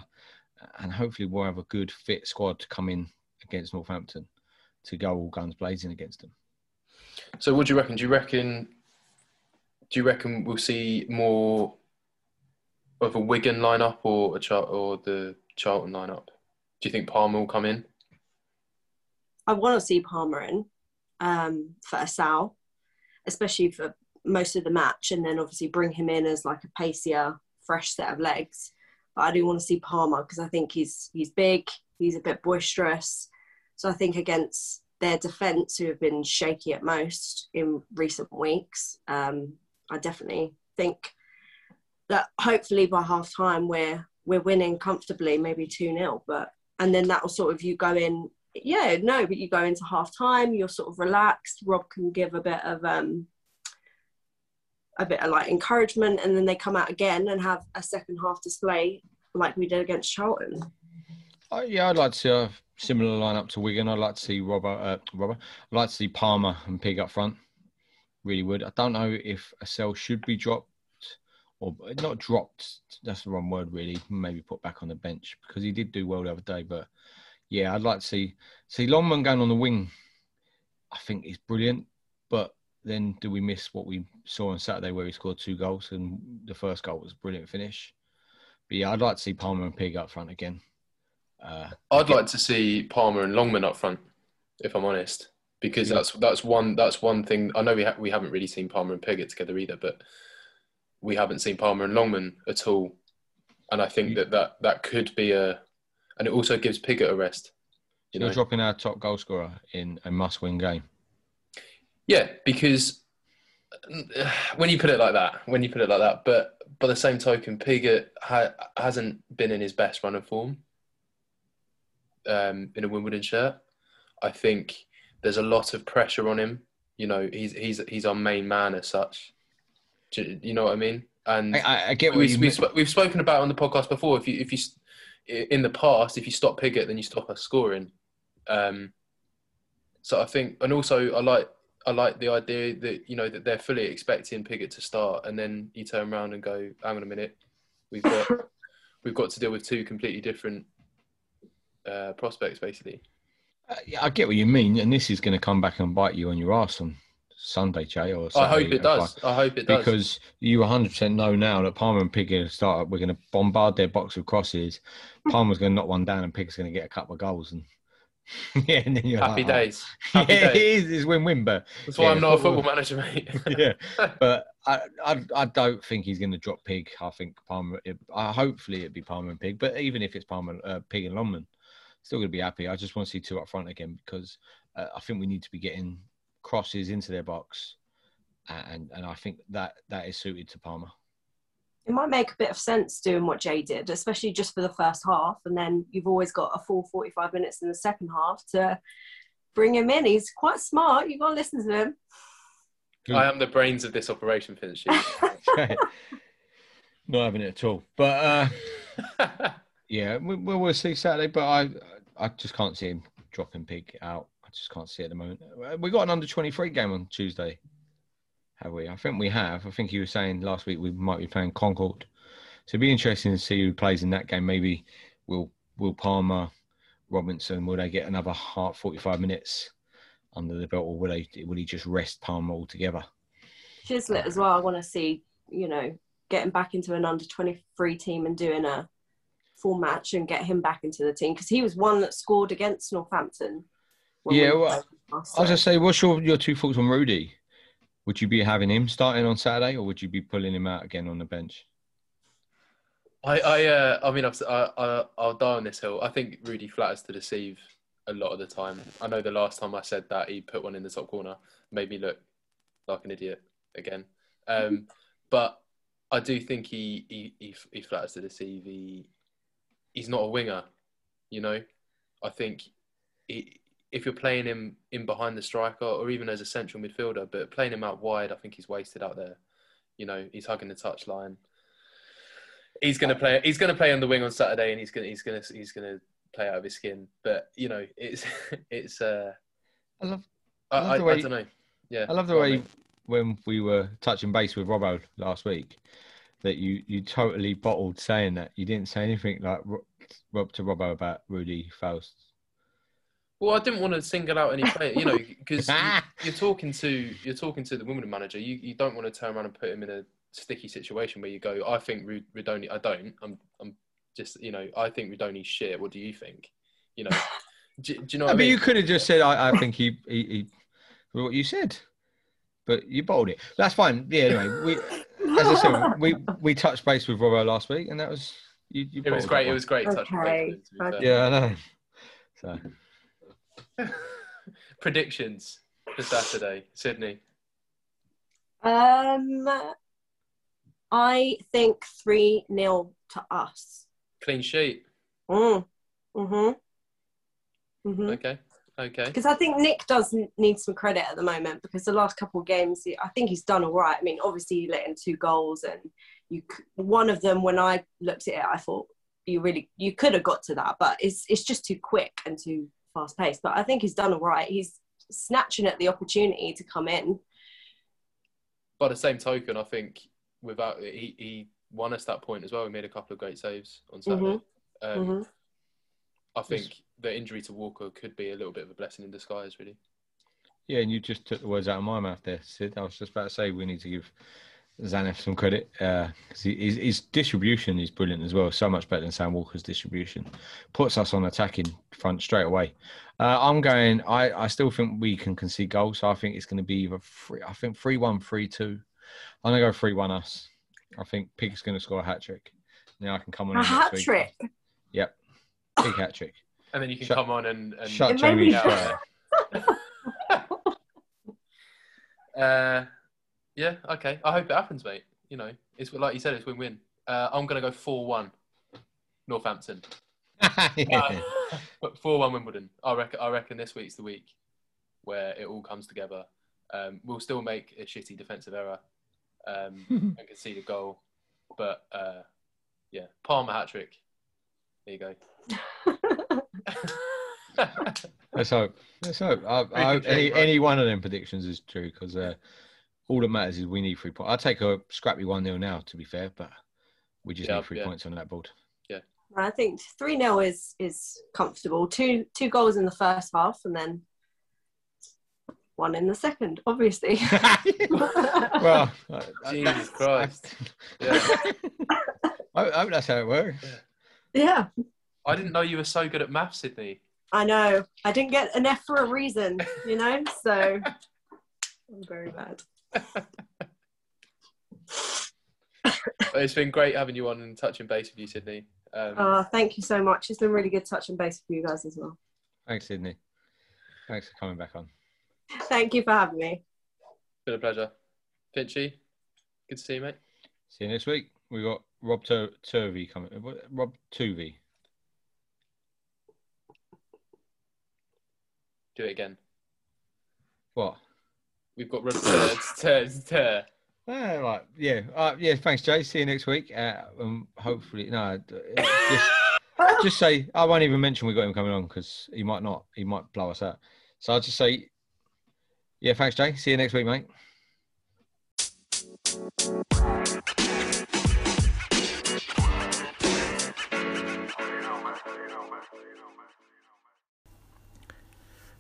S2: and hopefully we'll have a good fit squad to come in against Northampton to go all guns blazing against them.
S1: so what do you reckon? Do you reckon? Do you reckon we'll see more of a Wigan lineup or a Char- or the Charlton lineup? Do you think Palmer will come in?
S3: I want to see Palmer in um, for Assal, especially for most of the match, and then obviously bring him in as like a pacier, fresh set of legs. But I do want to see Palmer because I think he's he's big, he's a bit boisterous. So I think against their defence, who have been shaky at most in recent weeks, um, I definitely think that hopefully by half time we're we're winning comfortably, maybe two 0 but and then that will sort of you go in yeah, no, but you go into half time, you're sort of relaxed. Rob can give a bit of um a bit of like encouragement and then they come out again and have a second half display like we did against Charlton.
S2: Uh, yeah, I'd like to see a similar lineup to Wigan. I'd like to see Robert. Uh, Robert. I'd like to see Palmer and Pig up front. Really would. I don't know if Assal should be dropped or not dropped. That's the wrong word, really. Maybe put back on the bench because he did do well the other day. But yeah, I'd like to see see Longman going on the wing. I think is brilliant, but then do we miss what we saw on Saturday where he scored two goals and the first goal was a brilliant finish? But yeah, I'd like to see Palmer and Pig up front again. Uh,
S1: I'd like to see Palmer and Longman up front, if I'm honest, because
S2: Yeah.
S1: that's that's one that's one thing. I know we ha- we haven't really seen Palmer and Piggott together either, but we haven't seen Palmer and Longman at all, and I think that that, that could be a, and it also gives Piggott a rest. You
S2: you're
S1: know,
S2: dropping our top goal scorer in a must-win game.
S1: yeah, because when you put it like that, when you put it like that, but by the same token, Piggott ha- hasn't been in his best run of form um, in a Wimbledon shirt. I think there's a lot of pressure on him. You know, he's he's he's our main man as such. Do you, you know what I mean? And
S2: I, I, I get what
S1: we,
S2: you
S1: we,
S2: mean.
S1: sp- we've spoken about on the podcast before. If you if you in the past, if you stop Piggott, then you stop us scoring. Um, so I think, and also I like I like the idea that you know that they're fully expecting Piggott to start, and then you turn around and go, "Hang on a minute, we've got we've got to deal with two completely different uh, prospects, basically."
S2: Uh, yeah, I get what you mean, and this is going to come back and bite you on your ass on Sunday, Jay. Or
S1: I hope it does. I hope it does.
S2: because you 100% know now that Palmer and Piggott start. We're going to bombard their box with crosses. Palmer's going to knock one down, and Piggott's going to get a couple of goals. And yeah, and then you're
S1: happy
S2: like, oh.
S1: days. Happy
S2: yeah,
S1: days.
S2: it is. It's win-win, but
S1: That's why
S2: yeah,
S1: I'm not a
S2: football-
S1: manager, mate.
S2: yeah, but I, I, I don't think he's going to drop Pig. I think Palmer. It, uh, hopefully, it'd be Palmer and Pig. But even if it's Palmer, uh, Pig and Longman, still going to be happy. I just want to see two up front again because uh, I think we need to be getting crosses into their box, and and I think that that is suited to Palmer.
S3: It might make a bit of sense doing what Jay did, especially just for the first half, and then you've always got a full 45 minutes in the second half to bring him in. He's quite smart. You've got to listen to him.
S1: I am the brains of this operation, Finch.
S2: Not having it at all. But uh, yeah, we, we'll, we'll see Saturday. But I I just can't see him dropping Pig out. I just can't see at the moment. Uh, We got an under twenty three game on Tuesday, have we? I think we have. I think you were saying last week we might be playing Concord. So it'd be interesting to see who plays in that game. Maybe will will Palmer, Robinson, will they get another half forty five minutes under the belt, or will they will he just rest Palmer altogether?
S3: Chislett as well. I want to see, you know, getting back into an under 23 team and doing a full match and get him back into the team because he was one that scored against Northampton. when
S2: Yeah,
S3: we
S2: well,
S3: played last
S2: I was
S3: time.
S2: just say, what's your, your two thoughts on Rudy? Would you be having him starting on Saturday, or would you be pulling him out again on the bench?
S1: I, I, uh, I mean, I've, I, I, I'll die on this hill. I think Rudy flatters to deceive a lot of the time. I know the last time I said that, he put one in the top corner, made me look like an idiot again. Um, but I do think he, he, he, he flatters to deceive. He, he's not a winger, you know. I think he, if you're playing him in behind the striker or even as a central midfielder, but playing him out wide, I think he's wasted out there. You know, he's hugging the touchline. He's gonna play. He's gonna play on the wing on Saturday, and he's gonna he's gonna he's gonna play out of his skin. But you know, it's it's. Uh,
S2: I love
S1: I,
S2: I love
S1: I,
S2: the way-
S1: I don't know. Yeah,
S2: I love the way when we were touching base with Robbo last week that you you totally bottled saying that you didn't say anything like Rob to Robbo about Rudy Faust.
S1: Well, I didn't want to single out any player, you know, because you're talking to you're talking to the women manager. You you don't want to turn around and put him in a sticky situation where you go, I think Rudoni. I don't. I'm I'm just you know, I think Rudoni's shit. What do you think? You know, do, do you know
S2: I mean, you could have just said, I, I think he, he, he, what you said, but you bottled it. That's fine. Yeah, anyway, we, as I said, we, we touched base with Robbo last week, and that was, you, you
S1: It was great. It was great. touch base
S3: Okay,
S1: to be
S3: okay.
S1: fair.
S2: Yeah, I know. So,
S1: Predictions for Saturday, Sydney.
S3: Um, I think 3 0 to us.
S1: Clean sheet.
S3: Mm. Mm-hmm. Mm-hmm.
S1: Okay. Okay.
S3: Because I think Nick does need some credit at the moment because the last couple of games, I think he's done all right. I mean, obviously, he let in two goals, and you one of them, when I looked at it, I thought you really you could have got to that, but it's it's just too quick and too fast paced. But I think he's done all right. He's snatching at the opportunity to come in.
S1: By the same token, I think without he, he won us that point as well. He made a couple of great saves on Saturday. Um,
S3: Mhm.
S1: I think the injury to Walker could be a little bit of a blessing in disguise, really.
S2: yeah, and you just took the words out of my mouth there, Sid. I was just about to say we need to give Tzanev some credit because he his, his distribution is brilliant as well. So much better than Sam Walker's distribution. Puts us on attacking front straight away. Uh, I'm going. I, I still think we can concede goals. So I think it's going to be either three. I think three one, three two. I'm gonna go three one us. I think Pig's going to score a hat trick. Now I can come on.
S3: A hat trick.
S2: Yep, big hat trick.
S1: And then you can
S2: Shut-
S1: come on and, and
S2: Shut
S3: It made
S2: Jamie
S3: me-
S1: Uh, yeah, okay. I hope it happens, mate. You know, it's like you said, it's win-win. Uh, I'm gonna go four-one, Northampton.
S2: Yeah.
S1: But four-one Wimbledon. I reckon. I reckon this week's the week where it all comes together. Um, we'll still make a shitty defensive error um, and concede a goal, but uh, yeah, Palmer hat trick. There you go.
S2: Let's hope. Let's hope. I, I hope any, any one of them predictions is true because uh, all that matters is we need three points. I'll take a scrappy 1 0 now, to be fair, but we just
S1: Yeah,
S2: need three
S1: yeah.
S2: points on that board. Yeah.
S3: I think three 0 is is comfortable. Two two goals in the first half, and then one in the second. Obviously.
S2: well,
S1: Jesus Christ. Yeah.
S2: I, I hope that's how it works.
S3: yeah,
S1: I didn't know you were so good at maths, Sydney.
S3: I know. I didn't get an F for a reason, you know. So I'm very bad.
S1: It's been great having you on and touching base with you, Sydney. Um,
S3: Uh, thank you so much. It's been really good touching base with you guys as well.
S2: Thanks, Sydney. Thanks for coming back on.
S3: Thank you for having me.
S1: been a pleasure. Finchy, good to see you, mate.
S2: See you next week. We've got Rob Tur- Turvey coming. Rob Tuvey.
S1: Do it again.
S2: What?
S1: We've got turds, turds, turds.
S2: Uh, right, yeah, uh, yeah. Thanks, Jay. See you next week. Uh, um, hopefully, no, just, just say I won't even mention we got him coming on because he might not. He might blow us out. So I'll just say, yeah. Thanks, Jay. See you next week, mate.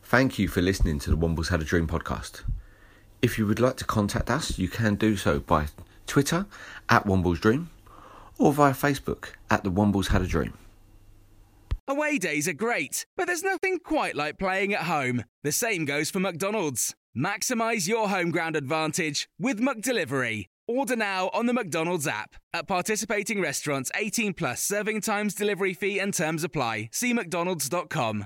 S4: Thank you for listening to the Wombles Had a Dream podcast. If you would like to contact us, you can do so by Twitter at Wombles Dream or via Facebook at the Wombles Had a Dream.
S5: Away days are great, but there's nothing quite like playing at home. The same goes for McDonald's. Maximise your home ground advantage with McDelivery. Order now on the McDonald's app. At participating restaurants, 18 plus serving times, delivery fee, and terms apply. See McDonald's.com.